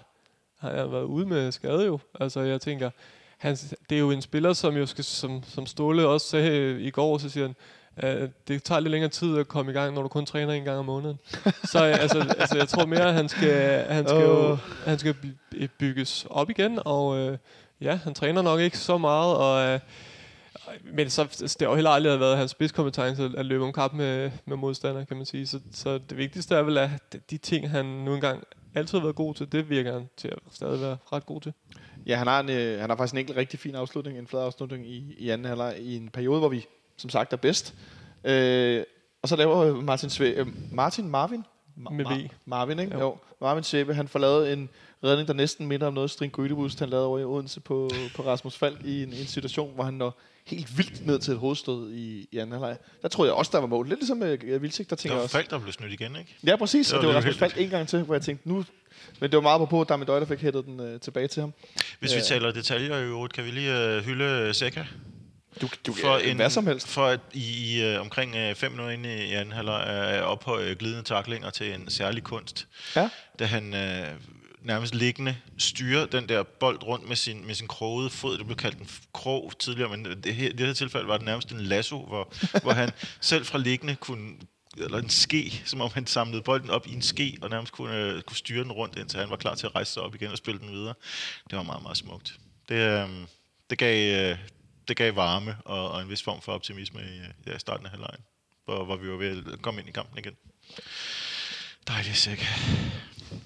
Han har været ude med skade jo. Altså, jeg tænker... Han, det er jo en spiller, som jo skal, som, som Ståle også sagde i går, så siger han, Uh, det tager lidt længere tid at komme i gang, når du kun træner en gang om måneden. så øh, altså, altså, jeg tror mere, at han skal, han skal, jo, Åh. han skal by- bygges op igen, og uh, ja, han træner nok ikke så meget, og uh, men så, det har jo heller aldrig været hans spidskompetence at løbe om kamp med, med modstandere, kan man sige. Så, så det vigtigste er vel, at de ting, han nu engang altid har været god til, det virker han til at stadig være ret god til. Ja, han har, en, øh, han har faktisk en enkelt rigtig fin afslutning, en flad afslutning i, i anden halvleg, i en periode, hvor vi som sagt er bedst. Øh, og så laver Martin, Sve, øh, Martin Marvin? Ma- Med V. Marvin, ikke? Jo. Jo. Marvin Svebe, han får lavet en redning, der næsten minder om noget, String Gødebust, han lavede over i Odense på, på Rasmus Falk i en, en situation, hvor han når helt vildt ned til et hovedstød i, i anden halvleg. Der troede jeg også, der var mål. Lidt ligesom med uh, Vildsigt, der Det tænker jeg var også. Falk, der blev snydt igen, ikke? Ja, præcis. Det Og var det var Rasmus. Falk en gang til, hvor jeg tænkte, nu... Men det var meget på, at der med Døj, der fik hættet den uh, tilbage til ham. Hvis vi Ja. taler detaljer i øvrigt, kan vi lige uh, hylde Seca? Du, du for en, hvad som helst. For at i, i uh, omkring uh, fem minutter inde i anden halvleg uh, ophøje glidende taklinger til en særlig kunst. Ja. Da han uh, nærmest liggende styrer den der bold rundt med sin, med sin krogede fod. Det blev kaldt en krog tidligere, men det her, i det her tilfælde var det nærmest en lasso, hvor, hvor han selv fra liggende kunne eller en ske, som om han samlede bolden op i en ske, og nærmest kunne, øh, kunne styre den rundt, indtil han var klar til at rejse sig op igen og spille den videre. Det var meget, meget smukt. Det, øh, det, gav, øh, det gav varme og, og en vis form for optimisme i øh, ja, starten af halvlejen, hvor, hvor vi var ved at komme ind i kampen igen. Dejligt sikkert.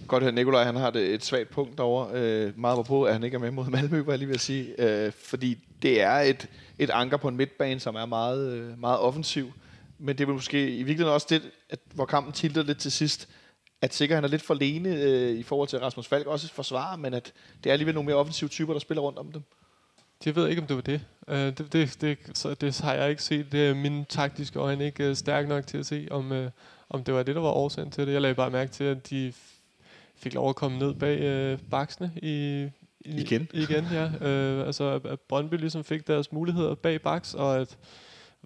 Godt her, Nikolaj han har det et svagt punkt derovre. Øh, meget på, at han ikke er med mod Malmø, var jeg lige ved at sige. Øh, fordi det er et, et anker på en midtbane, som er meget, øh, meget offensiv. Men det er måske i virkeligheden også det, at, hvor kampen tilter lidt til sidst, at sikkert han er lidt for alene øh, i forhold til Rasmus Falk, også forsvar, men at det er alligevel nogle mere offensive typer, der spiller rundt om dem. Jeg ved ikke, om det var det. Uh, det, det, det, så det har jeg ikke set. Det er min taktiske øjne ikke uh, stærk nok til at se, om, uh, om det var det, der var årsagen til det. Jeg lagde bare mærke til, at de fik lov at komme ned bag uh, baksene i, i, Igen. Igen, ja. Uh, altså, at Brøndby ligesom fik deres muligheder bag baks, og at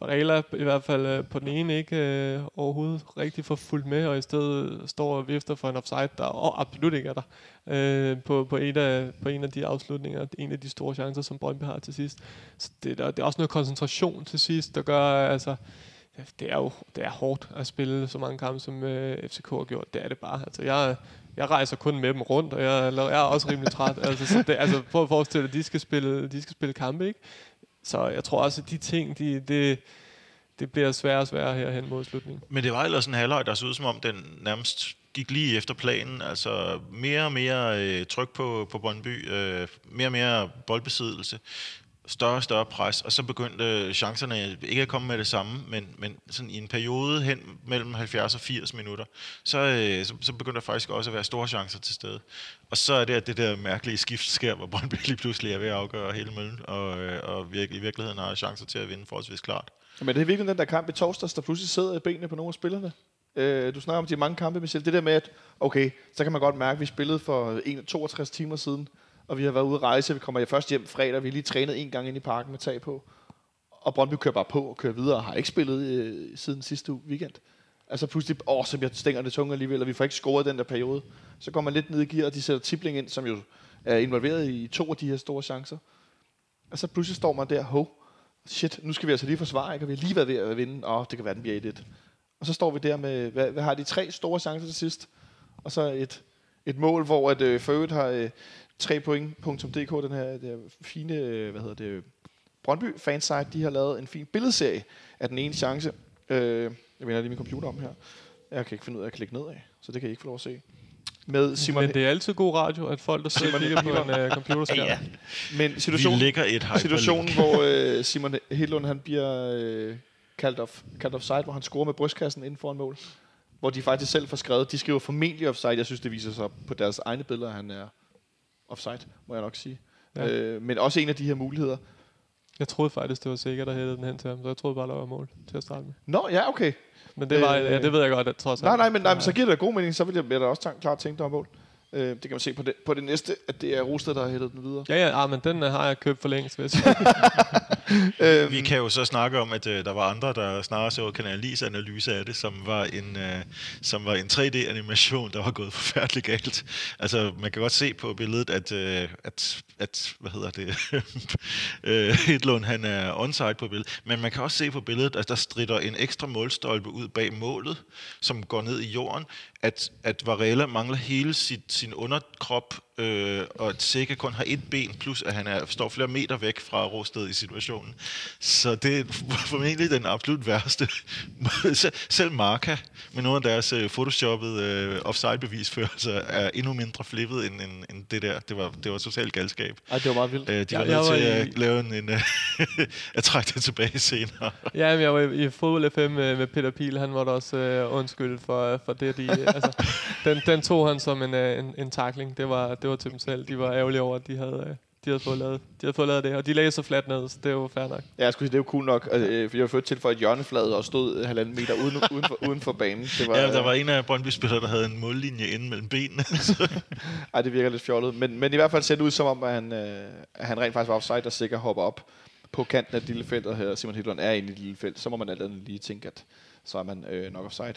Varela i hvert fald øh, på den ene ikke øh, overhovedet rigtig får fuldt med, og i stedet står og vifter for en offside, der oh, absolut ikke er der øh, på, på, en af, på en af de afslutninger, en af de store chancer, som Brøndby har til sidst. Så det, der, det er også noget koncentration til sidst, der gør, altså, det er jo det er hårdt at spille så mange kampe, som øh, FCK har gjort. Det er det bare. Altså, jeg, jeg rejser kun med dem rundt, og jeg, jeg er også rimelig træt. altså, så det, altså, prøv at forestille dig, at de skal spille, de skal spille kampe, ikke? Så jeg tror også, at de ting, de, det, det bliver sværere og sværere her hen mod slutningen. Men det var ellers en halvøj, der så ud som om, den nærmest gik lige efter planen. Altså mere og mere øh, tryk på, på Brøndby, øh, mere og mere boldbesiddelse større og større pres, og så begyndte chancerne ikke at komme med det samme, men, men sådan i en periode hen mellem 70 og 80 minutter, så, øh, så, så begyndte der faktisk også at være store chancer til stede. Og så er det, at det der mærkelige skift sker, hvor Brøndby lige pludselig er ved at afgøre hele møllen, og, øh, og virke, i virkeligheden har chancer til at vinde forholdsvis klart. Men det er virkelig den der kamp i torsdags, der pludselig sidder i benene på nogle af spillerne. Øh, du snakker om de mange kampe, Michel. Det der med, at okay, så kan man godt mærke, at vi spillede for 62 timer siden, og vi har været ude at rejse. Vi kommer først hjem fredag. Vi har lige trænet en gang ind i parken med tag på. Og Brøndby kører bare på og kører videre og har ikke spillet øh, siden sidste weekend. Altså pludselig, åh, så bliver stænger det tunge alligevel, og vi får ikke scoret den der periode. Så går man lidt ned i gear, og de sætter Tibling ind, som jo er involveret i to af de her store chancer. Og så pludselig står man der, ho, shit, nu skal vi altså lige forsvare, ikke? og vi har lige været ved at vinde, og det kan være, den bliver 1 Og så står vi der med, hvad, hvad har de tre store chancer til sidst? Og så et, et mål, hvor at, øh, har øh, 3point.dk, den her det her fine, øh, hvad hedder det, Brøndby fansite, de har lavet en fin billedserie af den ene chance. Øh, jeg vender lige min computer om her. Jeg kan ikke finde ud af at klikke nedad, så det kan I ikke få lov at se. Med Simon Men det er altid god radio, at folk, der sidder og kigger på en uh, computerskærm. Ja, Men vi situation, ligger et situationen, hvor øh, Simon Hedlund han bliver øh, kaldt, off, kaldt offside, hvor han scorer med brystkassen inden for en mål. Hvor de faktisk selv får skrevet, de skriver formentlig offside. Jeg synes, det viser sig på deres egne billeder, at han er offside, må jeg nok sige. Ja. Øh, men også en af de her muligheder. Jeg troede faktisk, det var sikkert, der hættede den hen til ham, så jeg troede bare, der var mål til at starte med. Nå, ja, okay. Men det, var, Øh, ja, det ved jeg godt, at trods alt. Nej, nej, men, nej, men så giver det da god mening, så vil jeg, jeg da også klart tænke dig om mål. Øh, det kan man se på det, på det næste, at det er Rosted, der har hættet den videre. Ja, ja, ah, men den uh, har jeg købt for længst, hvis jeg Øh, Vi kan jo så snakke om, at øh, der var andre, der snarere så Kanal Lis analyse af det, som var en, øh, som var en 3D-animation, der var gået forfærdeligt galt. Altså, man kan godt se på billedet, at, øh, at, at hvad hedder det, øh, Hedlund, han er onside på billedet, men man kan også se på billedet, at der strider en ekstra målstolpe ud bag målet, som går ned i jorden, at, at Varela mangler hele sit, sin underkrop, øh, og at Sikke kun har et ben, plus at han er, står flere meter væk fra Rosted i situationen. Så det er formentlig den absolut værste. Selv- Marca, med nogle af deres øh, photoshoppede øh, offside-bevisførelser, er endnu mindre flippet end, end, end det der. Det var, det var totalt galskab. ej, det var meget vildt. Øh, de Ja, var nødt var til i- at lave en, en at trække det tilbage senere. Ja, men jeg var i, i fodbold FM med, med Peter Pil. Han var da også øh, undskyldt for, for det. De, altså, den, den tog han som en, øh, en, en takling. Det var, det var til dem selv. De var ærgerlige over, at de havde, øh, de havde, fået, lavet, de havde fået lavet det. Og de lagde sig fladt ned, så det var fair nok. Ja, jeg skulle sige, det er jo cool nok. Øh, for jeg var født til for et hjørneflade og stod halvanden meter uden, uden, for, uden for banen. Det var, Ja, der var en af Brøndby-spillere, der havde en mållinje inde mellem benene. Ej, det virker lidt fjollet. Men, men i hvert fald ser det ud som om, at han, øh, han rent faktisk var offside og sikkert hopper op på kanten af det lille felt, og her Simon Hedlund er inde i det lille felt. Så må man alt andet lige tænke, at så er man øh, nok offside.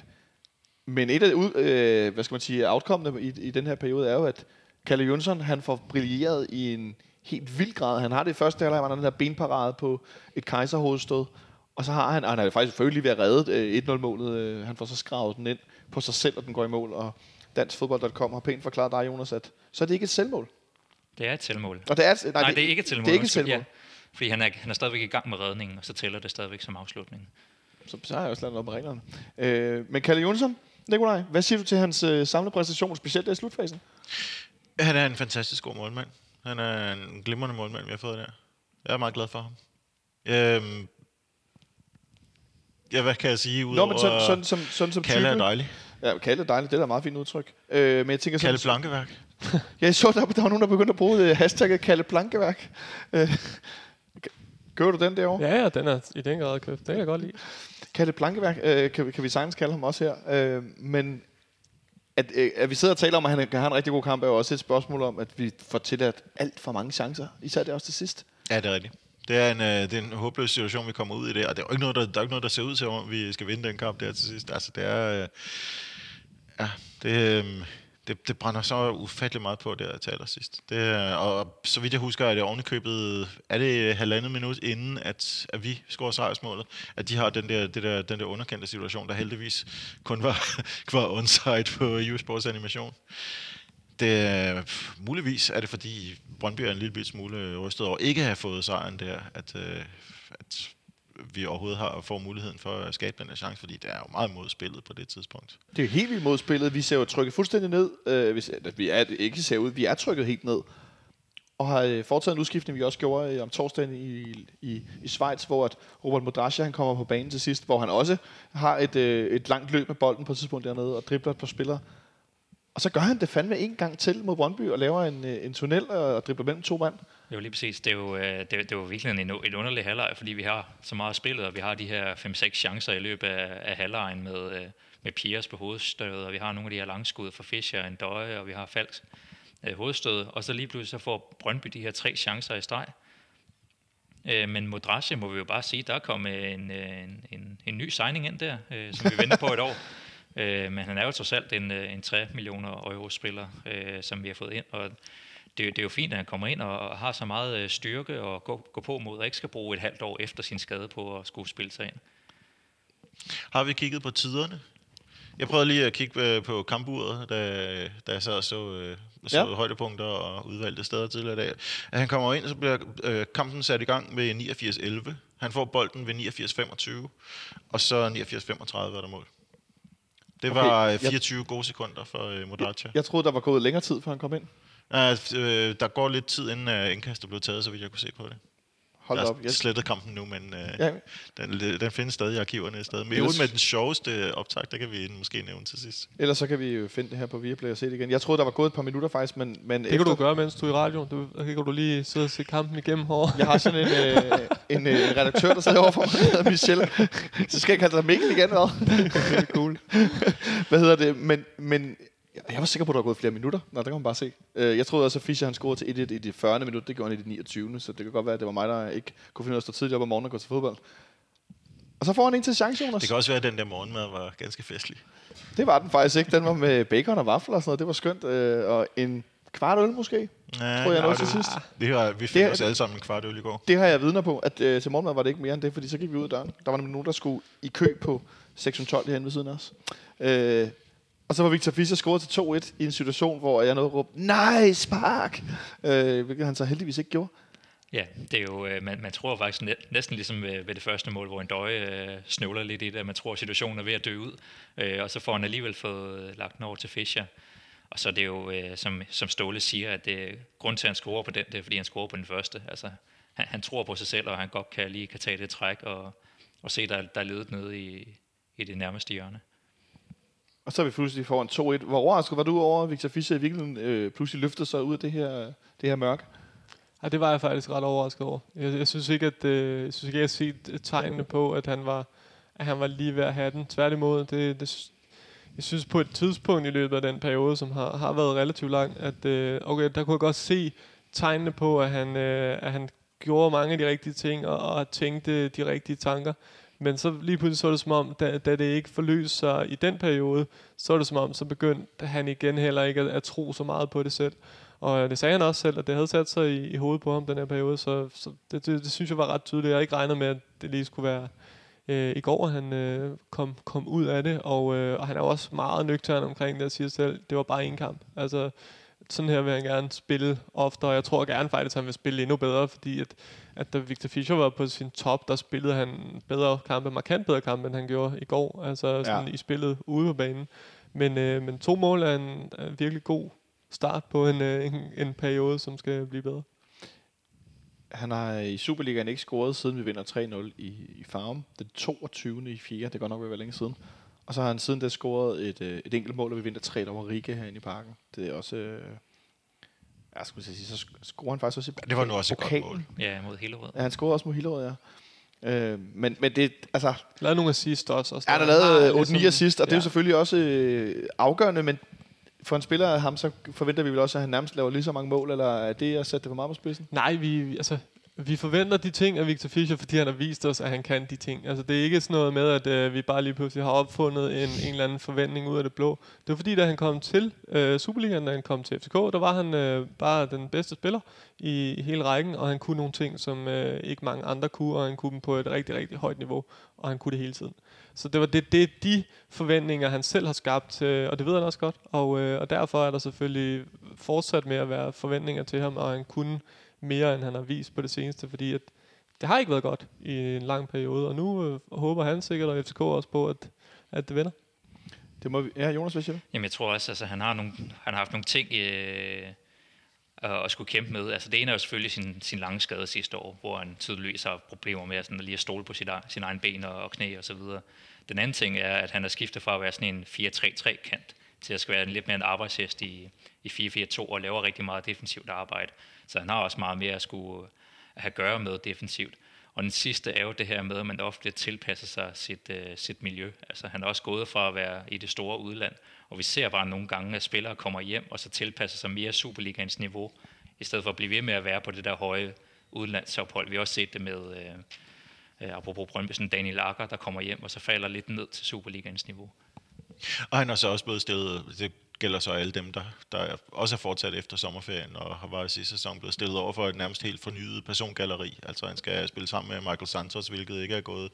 Men et af ud, øh, hvad skal man sige, outcomene i, i den her periode er jo, at Kalle Jønsson, han får brilleret i en helt vild grad. Han har det i første halvleg, han har den der benparade på et kejserhovedstød. Og så har han, og han er faktisk selvfølgelig ved at redde øh, 1-0-målet. Øh, han får så skravet den ind på sig selv, og den går i mål. Og danskfodbold.com har pænt forklaret dig, Jonas, at så er det ikke et selvmål. Det er et selvmål. Og det er, nej, Nej, det er ikke et selvmål. Det er ikke et selvmål. Ja, fordi han er, han er stadigvæk i gang med redningen, og så tæller det stadigvæk som afslutning. Så, så har jeg også lavet noget med reglerne. Øh, men Kalle Jonsson, Nikolaj, hvad siger du til hans øh, samlede præstation, specielt i slutfasen? Han er en fantastisk god målmand. Han er en glimrende målmand, vi har fået der. Jeg er meget glad for ham. Øhm, ja, hvad kan jeg sige? Nå, Udover men sådan, sådan, sådan, sådan som Kalle er type. dejlig. Ja, Kalle er dejligt, det er da et meget fint udtryk. Øh, men jeg tænker sådan, Kalle Blankeværk. Jeg så, der, der var nogen, der begyndte at bruge øh, hashtagget Kalle Plankeværk. Øh, gør du den derovre? Ja, ja, den er i den grad købt. Det kan jeg godt lide. Kalle Plankeværk, øh, kan, vi- kan vi sagtens kalde ham også her. Øh, men at, øh, at vi sidder og taler om, at han kan have en rigtig god kamp, er jo også et spørgsmål om, at vi får tilladt alt for mange chancer. Især det også til sidst. Ja, det er rigtigt. Det er, en, øh, det er en håbløs situation, vi kommer ud i det, og det er jo ikke noget, der, der, er ikke noget, der ser ud til, om vi skal vinde den kamp der til sidst. Altså, det er... Øh, ja, det, øh, det, det brænder så ufattelig meget på der til allersidst. Det, og så vidt jeg husker, er det ovenikøbet, er det halvandet minut inden, at, at vi scorer sejrsmålet, at de har den der, det der, den der underkendte situation, der heldigvis kun var, var onside på U-Sports animation. Det, muligvis er det, fordi Brøndby er en lille smule rystet over ikke at have fået sejren der, at, øh, at vi overhovedet har får muligheden for at skabe den her chance, fordi det er jo meget modspillet på det tidspunkt. Det er jo helt vildt modspillet. Vi ser jo trykket fuldstændig ned. Øh, hvis, vi er, ikke ser ud, vi er trykket helt ned. og har øh, foretaget en udskiftning, vi også gjorde øh, om torsdagen i, i, i Schweiz, hvor at Robert Modrasja, han kommer på banen til sidst, hvor han også har et, øh, et langt løb med bolden på et tidspunkt dernede, og dribler et par spillere. Og så gør han det fandme en gang til mod Brøndby, og laver en, øh, en tunnel og dribler mellem to mand. Jo, lige præcis. Det er jo, øh, det, det er jo virkelig en, en underlig halvleg, fordi vi har så meget spillet, og vi har de her 5-6 chancer i løbet af, af halvlejen med, øh, med Piers på hovedstødet, og vi har nogle af de her langskud fra Fischer, en døje, og vi har Falks øh, hovedstød, og så lige pludselig så får Brøndby de her tre chancer i streg. Øh, men Modrasje må vi jo bare sige, der er kommet øh, en, en, en, en ny signing ind der, øh, som vi venter på et år. Øh, men han er jo trods alt en, en 3 millioner euro spiller, øh, som vi har fået ind, og det, er jo- det er jo fint, at han kommer ind og, har så meget øh, styrke og gå, gå på mod, og ikke skal bruge et halvt år efter sin skade på at skulle spille sig ind. Har vi kigget på tiderne? Jeg prøvede lige at kigge øh, på kampuret, da, da jeg sad og så, øh, så Ja. højdepunkter og udvalgte steder tidligere i dag. At han kommer ind, så bliver øh, kampen sat i gang ved 89-11. Han får bolden ved 89-25, og så 89-35 er der mål. Det Okay, var øh, jeg- 24 gode sekunder for øh, Modracha. Jeg troede, der var gået længere tid, før han kom ind. Ja. Øh, der går lidt tid, inden øh, indkastet blev taget, så vidt jeg kunne se på det. Hold jeg op. har Jeg, slettet kampen nu, men øh, ja, den, den findes stadig i arkiverne et sted. Men Ellers- med den sjoveste optag, der kan vi måske nævne til sidst. ellers så kan vi jo finde det her på Viaplay og se det igen. Jeg troede, der var gået et par minutter faktisk, men, men Det kan du gøre, mens du er i radio. Du, kan du lige sidde og se kampen igennem hårdt. Jeg har sådan en, øh, en, øh, redaktør, der sidder overfor mig, der hedder Michelle. Så skal jeg kalde dig Mikkel igen, hvad? Det er cool. Hvad hedder det? Men, men jeg var sikker på, at der var gået flere minutter. Nå, der kan man bare se. Øh, Jeg troede også, at Fischer han scorede til 1-1 i det 40. minut. Det gjorde han i det 29. Så det kan godt være, at det var mig, der ikke kunne finde ud af at stå tidligt op om morgenen og gå til fodbold. Og så får han en til chance, Jonas. Det kan også være, at den der morgenmad var ganske festlig. Det var den faktisk ikke. Den var med bacon og vafler og sådan noget. Det var skønt. Øh, Og en kvart øl måske, Ja, tror jeg nej, nåede til det- sidst. Vi, har, vi fik Det os alle sammen en kvart øl i går. Det har jeg vidner på, at øh, til morgenmad var det ikke mere end det, fordi så gik vi ud af døren. Der var nemlig nogen, der skulle i kø på 612 herinde ved siden af os. Øh, og så var Victor Fischer scoret til 2-1 i en situation, hvor jeg nåede at råbe, nej, spark! Øh, hvilket han så heldigvis ikke gjorde. Ja, det er jo, øh, man, man tror faktisk næ- næsten ligesom ved, ved det første mål, hvor en døje øh, snøvler lidt i det, at man tror, at situationen er ved at dø ud, øh, og så får han alligevel fået øh, lagt den over til Fischer. Og så er det jo, øh, som, som Ståle siger, at øh, det, grund til, at han scorer på den, det er, fordi han scorer på den første. Altså, han, han tror på sig selv, og han godt kan lige kan tage det træk og, og se, der, der er ledet nede i, i det nærmeste hjørne. Og så er vi pludselig foran 2-1. Hvor overrasket var du over, at Victor Fischer i virkeligheden øh, pludselig løftede sig ud af det her, det her mørke? Ja, det var jeg faktisk ret overrasket over. Jeg, jeg synes ikke, at øh, jeg synes ikke, jeg har set øh, tegnene på, at han var, at han var lige ved at have den. Tværtimod, det, det, jeg synes på et tidspunkt i løbet af den periode, som har, har været relativt lang, at øh, okay, der kunne jeg godt se tegnene på, at han, øh, at han gjorde mange af de rigtige ting og, og tænkte de rigtige tanker. Men så lige pludselig så er det som om, da, da det ikke forløste sig i den periode, så er det som om, så begyndte han igen heller ikke at, at tro så meget på det selv. Og øh, det sagde han også selv, at det havde sat sig i, i hovedet på ham, den her periode, så, så det, det, det synes jeg var ret tydeligt. Jeg har ikke regnet med, at det lige skulle være øh, i går, han øh, kom, kom ud af det, og, øh, og han er jo også meget nøgtern omkring det, og siger selv, det var bare en kamp. Altså, sådan her vil han gerne spille ofte, og jeg tror gerne faktisk, at han vil spille endnu bedre, fordi at, at da Victor Fischer var på sin top, der spillede han bedre kampe, markant bedre kampe, end han gjorde i går, altså sådan Ja. i spillet ude på banen. Men, øh, men to mål er en, er en virkelig god start på en, øh, en, en periode, som skal blive bedre. Han har i Superligaen ikke scoret, siden vi vinder 3-0 i, i Farum. Den 22. i 4. Det går nok ved at være længe siden. Og så har han siden da scoret et, øh, et enkelt mål, og vi vinder 3 over Riga herinde i parken. Det er også... Øh, jeg skulle sige, så scorer han faktisk også i Det var nu også et godt mål. Ja, mod Hillerød. Ja, han scorede også mod Hillerød, ja. Øh, men, men det, altså, Lavet nogle assist også. Og Ja, lavet øh, 8-9 assist, og det er jo selvfølgelig også øh, afgørende, men for en spiller af ham, så forventer vi vel også, at han nærmest laver lige så mange mål, eller er det at sætte det for meget på spidsen? Nej, vi- altså, vi forventer de ting af Victor Fischer, fordi han har vist os, at han kan de ting. Altså, det er ikke sådan noget med, at øh, vi bare lige pludselig har opfundet en, en eller anden forventning ud af det blå. Det var fordi, da han kom til øh, Superligaen, da han kom til FCK, der var han øh, bare den bedste spiller i, i hele rækken, og han kunne nogle ting, som øh, ikke mange andre kunne, og han kunne dem på et rigtig, rigtig højt niveau, og han kunne det hele tiden. Så det var det, det de forventninger, han selv har skabt, øh, og det ved han også godt. Og, øh, og derfor er der selvfølgelig fortsat med at være forventninger til ham, og han kunne mere, end han har vist på det seneste, fordi at det har ikke været godt i en lang periode, og nu øh, håber han sikkert, og FCK også på, at, at det vender. Det må vi, ja, Jonas, hvad siger du? Jamen, jeg tror også, altså, han har, nogle, han har haft nogle ting, øh, og skulle kæmpe med. Altså det ene er jo selvfølgelig sin, sin lange skade sidste år, hvor han tydeligvis har problemer med sådan, at lige at stole på sit, sin egen ben og, og knæ og så videre. Den anden ting er, at han har skiftet fra at være sådan en 4-3-3 kant til at skal være lidt mere en arbejdshest i, i 4-4-2 og laver rigtig meget defensivt arbejde. Så han har også meget mere at skulle øh, at have gøre med defensivt. Og den sidste er jo det her med, at man ofte tilpasser sig sit, øh, sit miljø. Altså han er også gået fra at være i det store udland, og vi ser bare nogle gange, at spillere kommer hjem og så tilpasser sig mere Superligaens niveau, i stedet for at blive ved med at være på det der høje udlandsophold. Vi har også set det med, øh, øh apropos Brøndby, sådan Daniel Akker, der kommer hjem og så falder lidt ned til Superligaens niveau. Og han har så også både stillet, det gælder så alle dem, der, der også er fortsat efter sommerferien, og har været i sidste sæson blevet stillet over for et nærmest helt fornyet persongalleri. Altså han skal spille sammen med Michael Santos, hvilket ikke er gået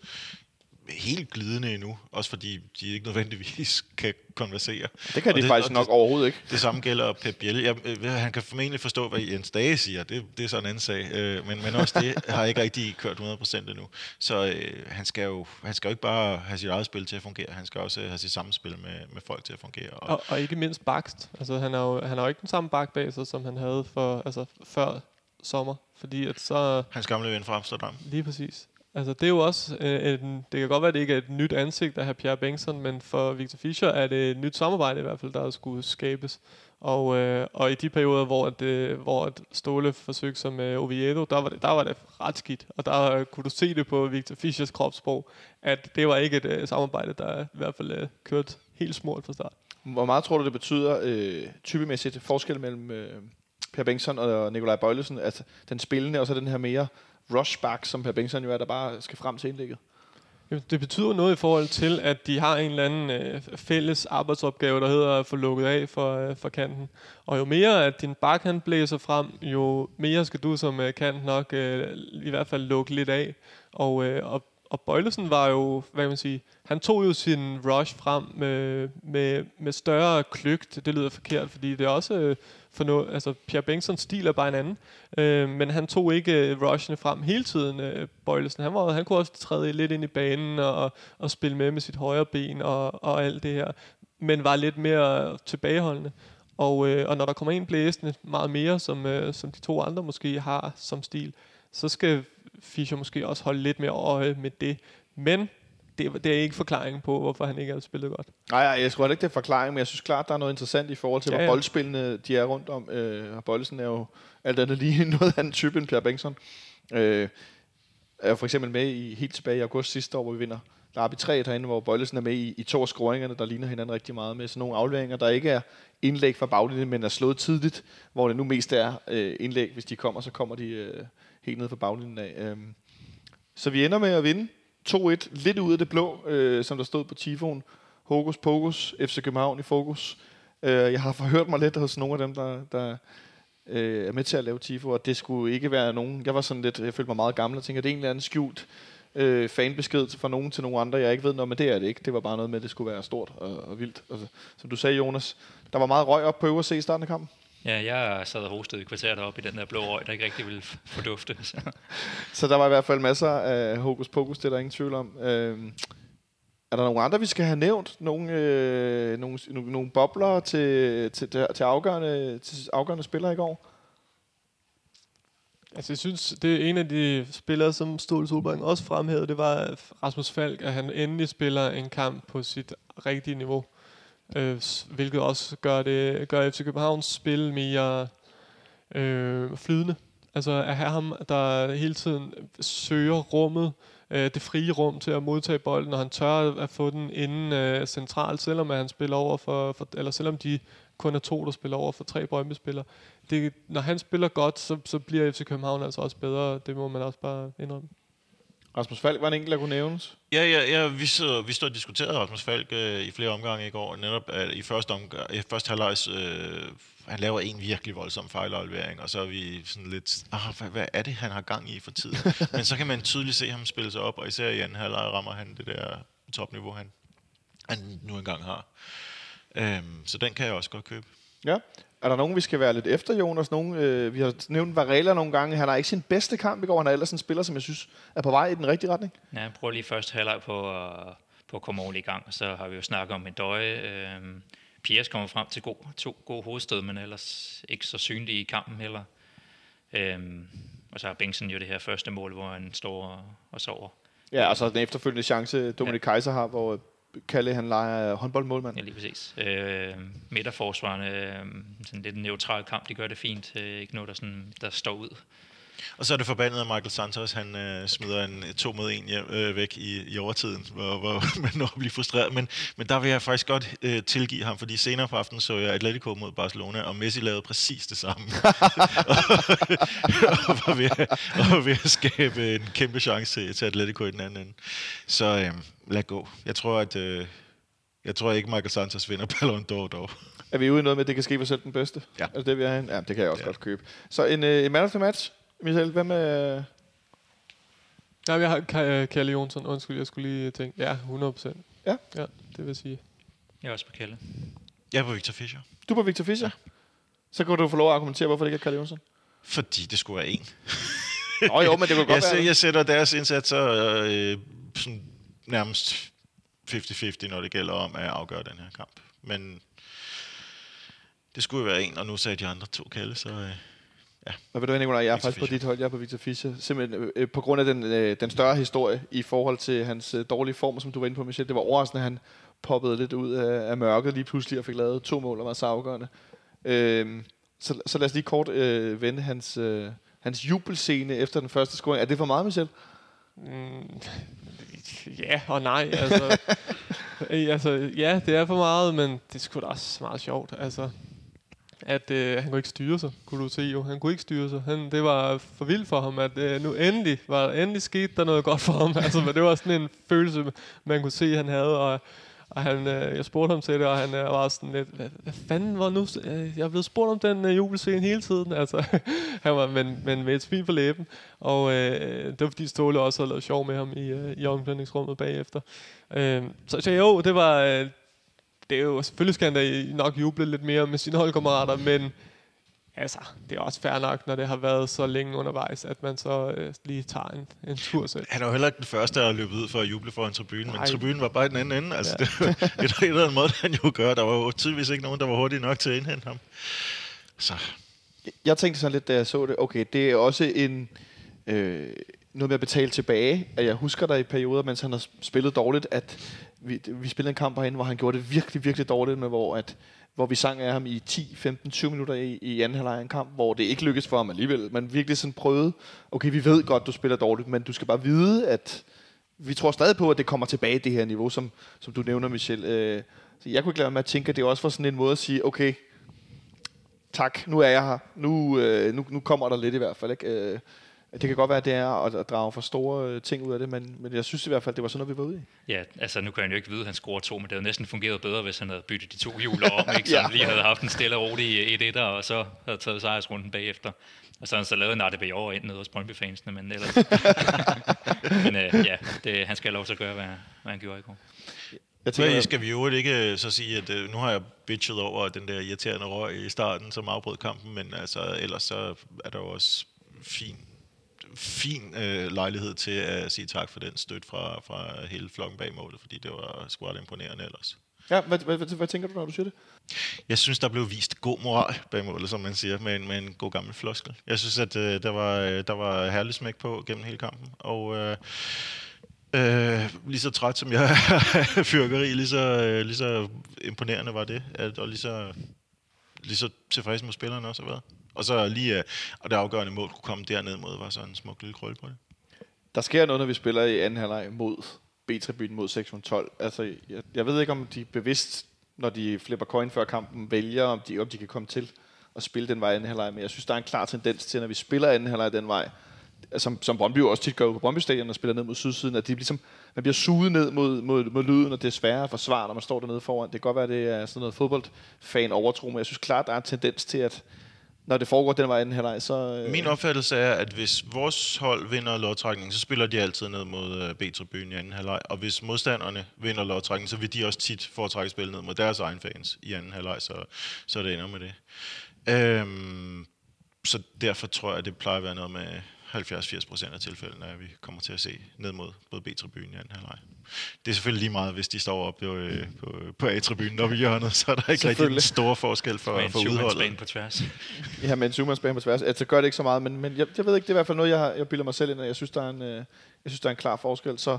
helt glidende endnu, også fordi de ikke nødvendigvis kan konversere. Det kan og de faktisk nok det, overhovedet ikke. Det samme gælder Pep Biel. Jeg, øh, han kan formentlig forstå, hvad Jens Dage siger. Det, det er sådan en anden sag. Øh, men, men også det har ikke rigtig kørt 100% endnu. Så øh, han, skal jo, han skal jo ikke bare have sit eget spil til at fungere. Han skal også have sit samspil med, med folk til at fungere. Og, og, og ikke mindst bakst. Altså, han har jo, han har jo ikke den samme bakbase, som han havde for, altså, før sommer. Fordi at så... Hans gamle ven fra Amsterdam. Lige præcis. Altså, det er jo også øh, en, det kan godt være, at det ikke er et nyt ansigt af Pierre Bengtsson, men for Victor Fischer er det et nyt samarbejde i hvert fald, der skulle skabes. Og, øh, og i de perioder, hvor, det, øh, hvor at Ståle forsøgte som med Oviedo, der var, det, der var det ret skidt. Og der øh, kunne du se det på Victor Fischers kropssprog, at det var ikke et øh, samarbejde, der i hvert fald øh, kørte helt smurt fra start. Hvor meget tror du, det betyder øh, typemæssigt forskel mellem øh, Per Bengtsson og Nikolaj Bøjlesen? Altså den spillende, og så den her mere rushback, som Per Bengtsson jo er, der bare skal frem til indlægget? Det betyder noget i forhold til, at de har en eller anden øh, fælles arbejdsopgave, der hedder at få lukket af for, øh, for kanten. Og jo mere at din bak han blæser frem, jo mere skal du som øh, kant nok øh, i hvert fald lukke lidt af. Og, øh, og, og Bøjlesen var jo, hvad kan man sige, han tog jo sin rush frem med, med, med større kløgt. Det lyder forkert, fordi det er også... Øh, for no, altså Pierre Bengtsons stil er bare en anden. Øh, men han tog ikke øh, rushene frem hele tiden, øh, Bøjlesen. Han, var, han kunne også træde lidt ind i banen og, og spille med med sit højre ben og, og alt det her. Men var lidt mere tilbageholdende. Og, øh, og når der kommer en blæsende meget mere, som, øh, som de to andre måske har som stil, så skal Fischer måske også holde lidt mere øje med det. Men det, det er ikke forklaring på, hvorfor han ikke har spillet godt. Nej, jeg tror ikke, det er forklaring, men jeg synes klart, der er noget interessant i forhold til, ja, hvor ja. boldspillene de er rundt om. Øh, Bøjlesen er jo alt andet lige noget anden type end Pierre Bengtsson. Øh, er for eksempel med i helt tilbage i august sidste år, hvor vi vinder Derby 3 derinde, hvor Bøjlesen er med i, i to af scoringerne, der ligner hinanden rigtig meget med sådan nogle afleveringer, der ikke er indlæg fra baglinjen, men er slået tidligt, hvor det nu mest er øh, indlæg. Hvis de kommer, så kommer de øh, helt ned fra baglinjen af. Øh. Så vi ender med at vinde 2-1, lidt ud af det blå, øh, som der stod på Tifon. Hokus Pokus, FC København i fokus. Øh, jeg har forhørt mig lidt hos nogle af dem, der, der øh, er med til at lave Tifo, og det skulle ikke være nogen... Jeg var sådan lidt... Jeg følte mig meget gammel og tænkte, at det er en eller anden skjult øh, fanbesked fra nogen til nogen andre, jeg ikke ved noget, men det er det ikke. Det var bare noget med, at det skulle være stort og, og vildt. Altså, som du sagde, Jonas, der var meget røg op på øverse i starten af kampen. Ja, jeg sad og hostede i kvarteret deroppe i den der blå røg, der ikke rigtig ville fordufte. Så. så der var i hvert fald masser af hokus pokus, det er der ingen tvivl om. Øh, er der nogle andre, vi skal have nævnt? Nogle, øh, nogle, nogle, nogle bobler til, til, til, afgørende, til afgørende spillere i går? Altså, jeg synes, det er en af de spillere, som Ståle Solberg også fremhævede, det var Rasmus Falk, at han endelig spiller en kamp på sit rigtige niveau øh, hvilket også gør, det, gør FC Københavns spil mere øh, flydende. Altså at have ham, der hele tiden søger rummet, øh, det frie rum til at modtage bolden, og han tør at få den inden øh, centralt, selvom han spiller over for, for, eller selvom de kun er to, der spiller over for tre brøndby Det, når han spiller godt, så, så bliver FC København altså også bedre. Det må man også bare indrømme. Rasmus Falk var en enkelt, der kunne nævnes. Ja, ja, ja vi, så, vi stod og diskuterede Rasmus Falk øh, i flere omgange i går. Netop at i første, omgang, i første halvlejs, øh, han laver en virkelig voldsom fejlaflevering, og så er vi sådan lidt, ah, hvad, hvad er det, han har gang i for tiden? Men så kan man tydeligt se ham spille sig op, og især i anden halvleg rammer han det der topniveau, han, han nu engang har. Øhm, så den kan jeg også godt købe. Ja. Er der nogen, vi skal være lidt efter, Jonas? Nogen, øh, vi har nævnt Varela nogle gange. Han har ikke sin bedste kamp i går. Han er ellers en spiller, som jeg synes er på vej i den rigtige retning. Ja, jeg prøver lige først halvleg på, uh, på at komme ordentligt i gang. Så har vi jo snakket om en døje. Øh, Piers kommer frem til god, to gode hovedstød, men ellers ikke så synlig i kampen heller. Øhm, og så har Bengtsen jo det her første mål, hvor han står og, og sover. Ja, altså den efterfølgende chance, Dominik ja. Kaiser har, hvor Kalle han leger håndboldmålmand. Ja, lige præcis. Øh, midterforsvarende, øh, sådan lidt en neutral kamp, de gør det fint. Øh, ikke noget, der, sådan, der står ud. Og så er det forbandet, at Michael Santos han øh, smider en to mod en hjem, øh, væk i, i overtiden, hvor, hvor man når at blive frustreret. Men, men der vil jeg faktisk godt øh, tilgive ham, fordi senere på aftenen så jeg Atletico mod Barcelona, og Messi lavede præcis det samme. og, og, var ved, og var ved at skabe en kæmpe chance til, til Atletico i den anden ende. Så øh, lad gå. Jeg tror, at... Øh, jeg tror ikke, Michael Santos vinder Ballon d'Or dog. Er vi ude i noget med, at det kan ske for selv den bedste? Ja. Altså det, vi er Ja, det kan jeg også ja. godt købe. Så en, øh, en man of the match. Michael, hvad med... Nej, jeg har Ka- Kalle Jonsson. Undskyld, jeg skulle lige tænke. Ja, 100 procent. Ja. Ja, det vil sige. Jeg er også på Kalle. Jeg er på Victor Fischer. Du er på Victor Fischer? Ja. Så kan du få lov at argumentere, hvorfor det ikke er Kalle Jonsson. Fordi det skulle være en. Nå jo, men det kunne godt jeg, være... jeg sætter deres indsatser øh, sådan nærmest 50-50, når det gælder om at afgøre den her kamp. Men det skulle jo være en, og nu sagde de andre to kalde, så... Øh, Ja. Og ved du hvad, Nicolaj, jeg er Victor faktisk på Fischer. dit hold, jeg er på Victor Fischer. Simpelthen øh, på grund af den, øh, den større historie i forhold til hans øh, dårlige form, som du var inde på, Michel. Det var overraskende, at han poppede lidt ud af, af mørket lige pludselig og fik lavet to mål og var så afgørende. Øh, så, så lad os lige kort øh, vende hans, øh, hans jubelscene efter den første scoring. Er det for meget, Michel? Mm, ja og nej. Altså, altså, ja, det er for meget, men det er sgu da også meget sjovt. Altså, at øh, han kunne ikke styre sig, kunne du se jo. Han kunne ikke styre sig. Han, det var for vildt for ham, at øh, nu endelig, var, endelig skete der noget godt for ham. altså, men det var sådan en følelse, man kunne se, han havde. Og, og han, øh, jeg spurgte ham til det, og han øh, var sådan lidt, hvad, hvad fanden var nu? Øh, jeg er blevet spurgt om den øh, jubelscene hele tiden. Altså, han var, men, men med et smil på læben. Og øh, det var fordi Ståle også havde lavet sjov med ham i, øh, i omklædningsrummet bagefter. Øh, så, så jo, det var... Øh, det er jo, selvfølgelig skal han da nok juble lidt mere med sine holdkammerater, men altså, det er også fair nok, når det har været så længe undervejs, at man så øh, lige tager en, en tur selv. Han er jo heller ikke den første, der har løbet ud for at juble for en tribune, men Nej. tribunen var bare i den anden ende. Altså, Ja. det, var- et eller andet måde, han jo gør. Der var jo tydeligvis ikke nogen, der var hurtige nok til at indhente ham. Så Jeg tænkte sådan lidt, da jeg så det, okay, det er også en... Øh, noget med at betale tilbage. At jeg husker der i perioder, mens han har spillet dårligt, at vi, vi spillede en kamp herinde, hvor han gjorde det virkelig, virkelig dårligt, med hvor, at, hvor vi sang af ham i 10, 15, 20 minutter i, i anden halvleg en kamp, hvor det ikke lykkedes for ham alligevel. Man virkelig sådan prøvede, okay, vi ved godt, du spiller dårligt, men du skal bare vide, at vi tror stadig på, at det kommer tilbage det her niveau, som, som du nævner, Michel. Øh, så jeg kunne ikke lade mig at tænke, at det også var sådan en måde at sige, okay, tak, nu er jeg her. Nu, øh, nu, nu kommer der lidt i hvert fald. Ikke? Øh, det kan godt være, at det er at, at drage for store øh, ting ud af det, men, men jeg synes i hvert fald, det var sådan noget, vi var ude i. Ja, altså nu kan han jo ikke vide, at han scorer to, men det havde næsten fungeret bedre, hvis han havde byttet de to hjuler om, ikke? Så Ja. han lige havde haft en stille og rolig 1 1 og så havde taget sejrsrunden bagefter. Og så har han så lavet en RDB over ind nede hos Brøndby-fansene, men ellers... men øh, ja, det, han skal have lov til at gøre, hvad, hvad han gjorde i går. Jeg tænker, skal vi jo ikke øh, så sige, at øh, nu har jeg bitchet over den der irriterende røg i starten, som afbrød kampen, men altså, ellers så er der jo også fin, fin øh, lejlighed til at sige tak for den støtte fra, fra hele flokken bag målet, fordi det var sgu ret imponerende ellers. ja, hvad, hvad, hvad, hvad, tænker du, når du siger det? Jeg synes, der blev vist god moral bag målet, som man siger, med en, med en god gammel floskel. Jeg synes, at øh, der, var, øh, der var herlig smæk på gennem hele kampen, og øh, øh, lige så træt som jeg er fyrkeri, lige så, øh, lige så imponerende var det, at, og lige så, lige så tilfreds med spillerne også har været. Og så lige, øh, og det afgørende mål kunne komme derned mod, var sådan en smuk lille krølle på det. Der sker noget, når vi spiller i anden halvleg mod B-tribunen mod 612. Altså, jeg, jeg ved ikke, om de bevidst, når de flipper coin før kampen, vælger, om de, om de kan komme til at spille den vej i anden halvleg. Men jeg synes, der er en klar tendens til, når vi spiller anden halvleg den vej, som, som Brøndby jo også tit gør på Brøndby Stadion og spiller ned mod sydsiden, at de ligesom, man bliver suget ned mod, mod, mod lyden, og det er sværere at forsvare, når man står dernede foran. Det kan godt være, at det er sådan noget fodboldfan overtro, men jeg synes klart, der er en tendens til, at når det foregår den vej i halvleg, så... øh, Min opfattelse er, at hvis vores hold vinder lodtrækningen, så spiller de altid ned mod øh, B-tribunen i anden halvleg. Og hvis modstanderne vinder lodtrækningen, så vil de også tit foretrække spil ned mod deres egen fans i anden halvleg, så, så det ender med det. Øhm, så derfor tror jeg, at det plejer at være noget med 70-80 procent af tilfældene, at vi kommer til at se ned mod, mod B-tribunen i anden halvleg. Det er selvfølgelig lige meget, hvis de står oppe på, øh, på, på A-tribunen oppe i hjørnet, så er der ikke rigtig Selvfølgelig. en stor forskel for, Med en for udholdet. på tværs. Ja, men en på tværs. Altså, gør det ikke så meget, men, men jeg, jeg ved ikke, det er i hvert fald noget, jeg, har, jeg bilder mig selv ind, og jeg synes, der er en, øh, jeg synes, der er en klar forskel. Så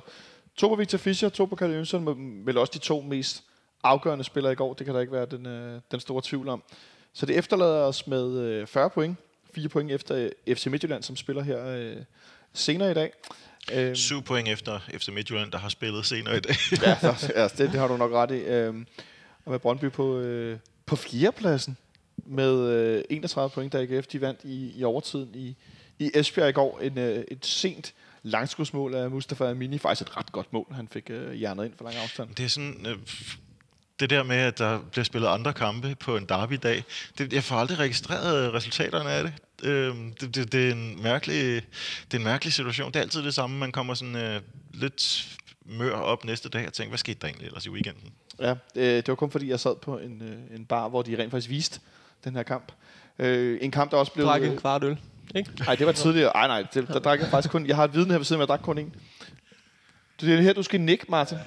to på Victor Fischer, to på Kalle Jønsson, men vel også de to mest afgørende spillere i går. Det kan der ikke være den, øh, den store tvivl om. Så det efterlader os med øh, 40 point. 4 point efter øh, FC Midtjylland, som spiller her øh, senere i dag. Øh, Syv point efter FC Midtjylland, der har spillet senere i dag. ja, der, ja det, det har du nok ret i. Øhm, og med Brøndby på, øh, på fjerdepladsen med øh, 31 point, da AGF de vandt i, i overtiden i, i Esbjerg i går. En, øh, et sent langskudsmål af Mustafa Amini. Faktisk et ret godt mål, han fik øh, hjernet ind for lang afstand. Det er sådan... Øh, det der med, at der bliver spillet andre kampe på en derby-dag, det, jeg får aldrig registreret resultaterne af det. Øhm, det, det, det, er en mærkelig, det er en mærkelig situation. Det er altid det samme. Man kommer sådan øh, lidt mør op næste dag og tænker, hvad skete der egentlig ellers i weekenden? Ja, øh, det var kun fordi, jeg sad på en, øh, en bar, hvor de rent faktisk viste den her kamp. Øh, en kamp, der også blev... Drak en øh, kvart øl. Ikke? Nej, det var tidligere. Ej, nej, det, der drak jeg faktisk kun... Jeg har et viden her ved siden, men jeg drak kun en. Det er her, du skal nikke, Martin.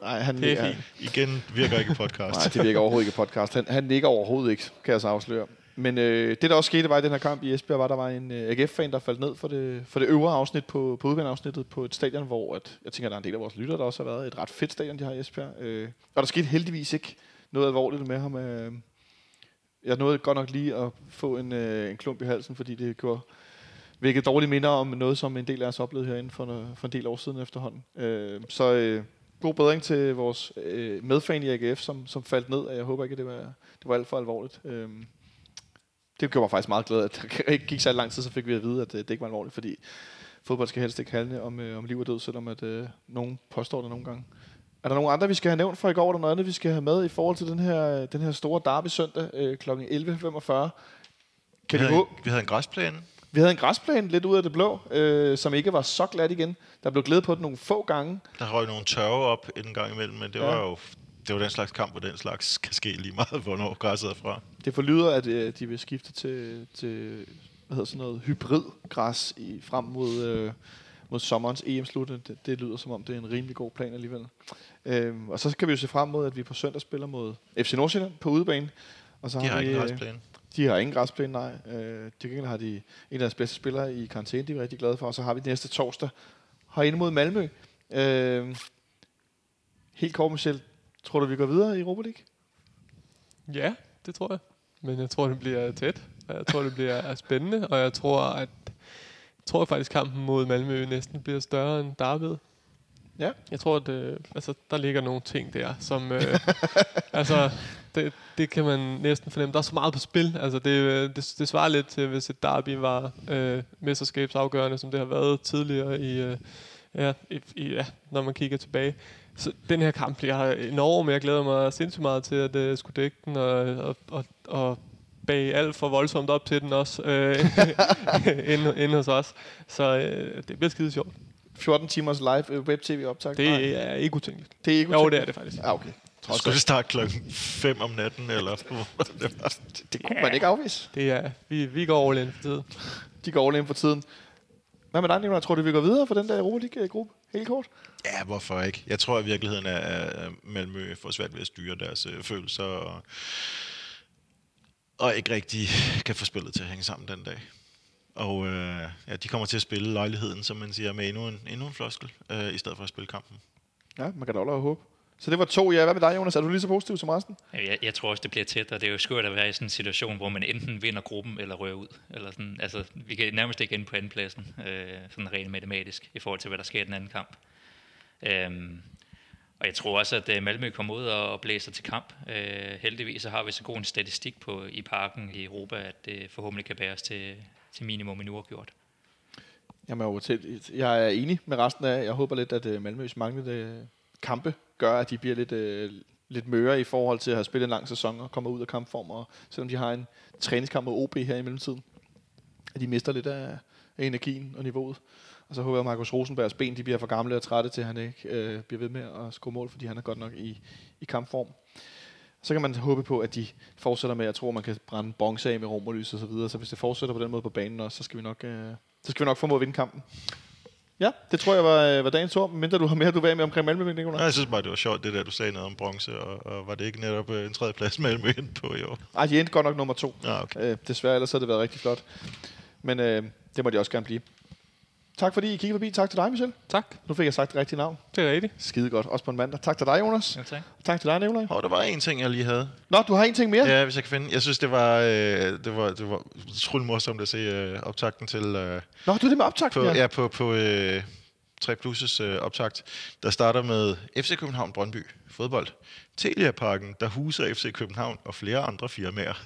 Nej, han Det er fint. Igen virker ikke podcast. Nej, det virker overhovedet ikke podcast. Han, han nikker overhovedet ikke, kan jeg så afsløre. Men øh, det, der også skete, var i den her kamp i Esbjerg, var, der var en øh, AGF-fan, der faldt ned for det, for det øvre afsnit på, på udbaneafsnittet på et stadion, hvor at, jeg tænker, at der er en del af vores lyttere, der også har været et ret fedt stadion, de har i Esbjerg. Øh, og der skete heldigvis ikke noget alvorligt med ham. Øh, jeg nåede godt nok lige at få en, øh, en klump i halsen, fordi det gjorde vækket dårlige minder om noget, som en del af os oplevede herinde for, en- for en del år siden efterhånden. Øh, så øh, god bedring til vores øh, medfan i AGF, som, som faldt ned, og jeg håber ikke, at det var, det var alt for alvorligt. Øh, det gjorde mig faktisk meget glad, at der ikke gik så lang tid, så fik vi at vide, at øh, det ikke var alvorligt, fordi fodbold skal helst ikke handle om, øh, om liv og død, selvom at øh, nogen påstår det nogle gange. Er der nogen andre, vi skal have nævnt fra i går? Er der noget andet, vi skal have med i forhold til den her, den her store derby søndag øh, kl. 11.45? Kan vi, havde, vi havde en græsplæne. Vi havde en græsplæne lidt ud af det blå, øh, som ikke var så glat igen. Der blev glædet på den nogle få gange. Der røg nogle tørve op en gang imellem, men det Ja. var jo det var den slags kamp, hvor den slags kan ske lige meget, hvornår græsset er fra. Det forlyder, at øh, de vil skifte til, til hvad hedder sådan noget, hybridgræs i, frem mod, øh, mod sommerens EM-slut. Det, det lyder som om, det er en rimelig god plan alligevel. Øhm, og så kan vi jo se frem mod, at vi på søndag spiller mod FC Nordsjælland på udebane. Og så De har vi, ikke en øh, græsplæne. De har ingen græsplæne, nej. Øh, til gengæld har de en af deres bedste spillere i karantæne, de er rigtig glade for. Og så har vi næste torsdag herinde mod Malmø. Øh, helt kort, Michel. Tror du, vi går videre i Europa League? Ja, det tror jeg. Men jeg tror, det bliver tæt. Og jeg tror, det bliver spændende. Og jeg tror, at jeg tror faktisk, kampen mod Malmø næsten bliver større end derbyet. Ja. Jeg tror, at øh, altså, der ligger nogle ting der, som... Øh, altså, det, det kan man næsten fornemme. Der er så meget på spil. Altså, det, øh, det, det svarer lidt til, hvis et derby var øh, mesterskabsafgørende, som det har været tidligere i... Øh, ja, i, i, ja, når man kigger tilbage. Så den her kamp bliver enorm, jeg glæder mig sindssygt meget til at uh, skulle dække den, og, og, og, og bage alt for voldsomt op til den også, øh, inde, inde hos os. Så øh, det bliver skide sjovt. 14 timers live øh, web-tv optag. Det er ikke utænkeligt. det er ikke Jo, utænkeligt. det er det faktisk. Ja, okay. Trods Skulle det starte klokken 5 om natten, eller? Det, det kunne man ikke afvise. Det er, vi, vi går all in for tiden. De går all in for tiden. Hvad med dig, Nicolaj? Tror du, vi går videre for den der Europa League-gruppe? Helt kort. Ja, hvorfor ikke? Jeg tror i virkeligheden, at at Malmø får svært ved at styre deres øh, følelser, og, og ikke rigtig kan få spillet til at hænge sammen den dag. Og øh, ja, de kommer til at spille lejligheden, som man siger, med endnu en, endnu en floskel, øh, i stedet for at spille kampen. Ja, man kan da holde og håbe. Så det var to. Ja, hvad med dig, Jonas? Er du lige så positiv som resten? Jeg, jeg tror også, det bliver tæt, og det er jo skørt at være i sådan en situation, hvor man enten vinder gruppen eller rører ud. Eller sådan, altså, vi kan nærmest ikke ende på andenpladsen, øh, sådan rent matematisk, i forhold til, hvad der sker i den anden kamp. Øhm, og jeg tror også, at øh, Malmø kommer ud og blæser til kamp. Øh, heldigvis så har vi så god en statistik på i parken i Europa, at det forhåbentlig kan bæres til, til minimum en uafgjort. Jamen, jeg, er er enig med resten af. Jeg håber lidt, at øh, Malmøs manglende øh, kampe gør, at de bliver lidt, øh, lidt møre i forhold til at have spillet en lang sæson og kommer ud af kampform. Og selvom de har en træningskamp mod OB her i mellemtiden, at de mister lidt af, af energien og niveauet. Og så håber jeg, at Markus Rosenbergs ben de bliver for gamle og trætte til, at han ikke øh, bliver ved med at score mål, fordi han er godt nok i, i kampform. Så kan man håbe på, at de fortsætter med, at jeg tror, man kan brænde bronze af med romerlys og så videre. Så hvis det fortsætter på den måde på banen også, så skal vi nok, øh, så skal vi nok formå at vinde kampen. Ja, det tror jeg var, øh, var dagens ord. Mindre du har mere, du af med omkring Malmø, Nicolaj. Ja, jeg synes bare, det var sjovt, det der, du sagde noget om bronze, og, og var det ikke netop øh, en tredje plads Malmø endte på i år? Ej, de endte godt nok nummer to. Ja, okay. Øh, desværre, ellers havde det været rigtig flot. Men øh, det må de også gerne blive. Tak fordi I kiggede forbi. Tak til dig, Michel. Tak. Nu fik jeg sagt det rigtige navn. Det er rigtigt. Skide godt. Også på en mandag. Tak til dig, Jonas. Ja, tak. Tak til dig, Nicolaj. Og der var en ting, jeg lige havde. Nå, du har en ting mere? Ja, hvis jeg kan finde. Jeg synes, det var, øh, det var, det var utrolig morsomt at se øh, optakten til... Øh, Nå, du er det med optagten, på, ja. ja, på, på øh, 3 Plus' øh, optakt, der starter med FC København Brøndby fodbold. Telia-parken, der huser FC København og flere andre firmaer.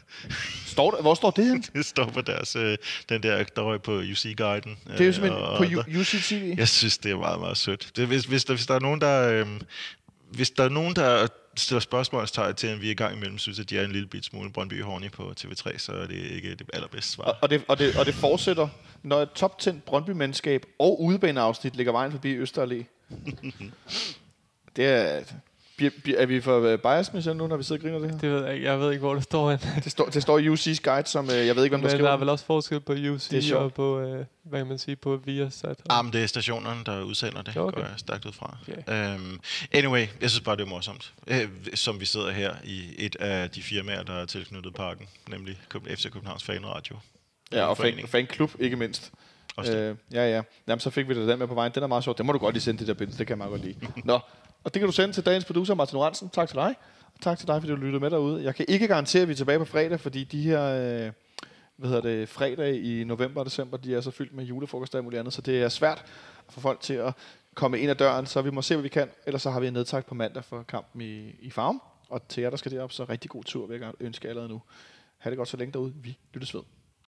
Står der, hvor står det hen? Det står på deres, øh, den der, der røg på UC-guiden. Det er jo simpelthen på U- UCTV. Jeg synes, det er meget, meget sødt. Det, hvis, hvis, der, hvis der er nogen, der... Øh, hvis der er nogen, der stiller spørgsmålstegn til, at vi er i gang imellem, synes, at de er en lille bit smule Brøndby Horny på TV3, så er det ikke det allerbedste svar. Og, og, det, og, det, og det fortsætter, når et top 10 Brøndby-mandskab og udebaneafsnit ligger vejen forbi Østerallé. det er... Er vi for øh, bias, Michel, nu, når vi sidder og griner det her? Det ved jeg ikke. Jeg ved ikke, hvor det står hen. Det står, det står i UC's guide, som øh, jeg ved ikke, hvem der Men skriver. der er den. vel også forskel på UC og på, øh, hvad kan man sige, på Viasat. Ah, men det er stationerne, der udsender det, Okay. går jeg stærkt ud fra. Okay. Um, anyway, jeg synes bare, det er morsomt. Øh, som vi sidder her i et af de firmaer, der er tilknyttet parken, nemlig FC Københavns Fanradio. Ja, og fan, fanklub, ikke mindst. Øh, ja, ja. Jamen, så fik vi da den med på vejen. Den er meget sjov. Det må du godt lige sende, det der billede. Det kan jeg meget godt lide. Nå, og det kan du sende til dagens producer, Martin Oransen. Tak til dig. Og tak til dig, fordi du lyttede med derude. Jeg kan ikke garantere, at vi er tilbage på fredag, fordi de her... Øh, hvad hedder det, fredag i november og december, de er så fyldt med julefrokost og muligt andet, så det er svært at få folk til at komme ind ad døren, så vi må se, hvad vi kan. Ellers så har vi en nedtakt på mandag for kampen i, i Farm, og til jer, der skal derop, så rigtig god tur, vil jeg ønske allerede nu. Ha' det godt så længe derude. Vi lyttes ved.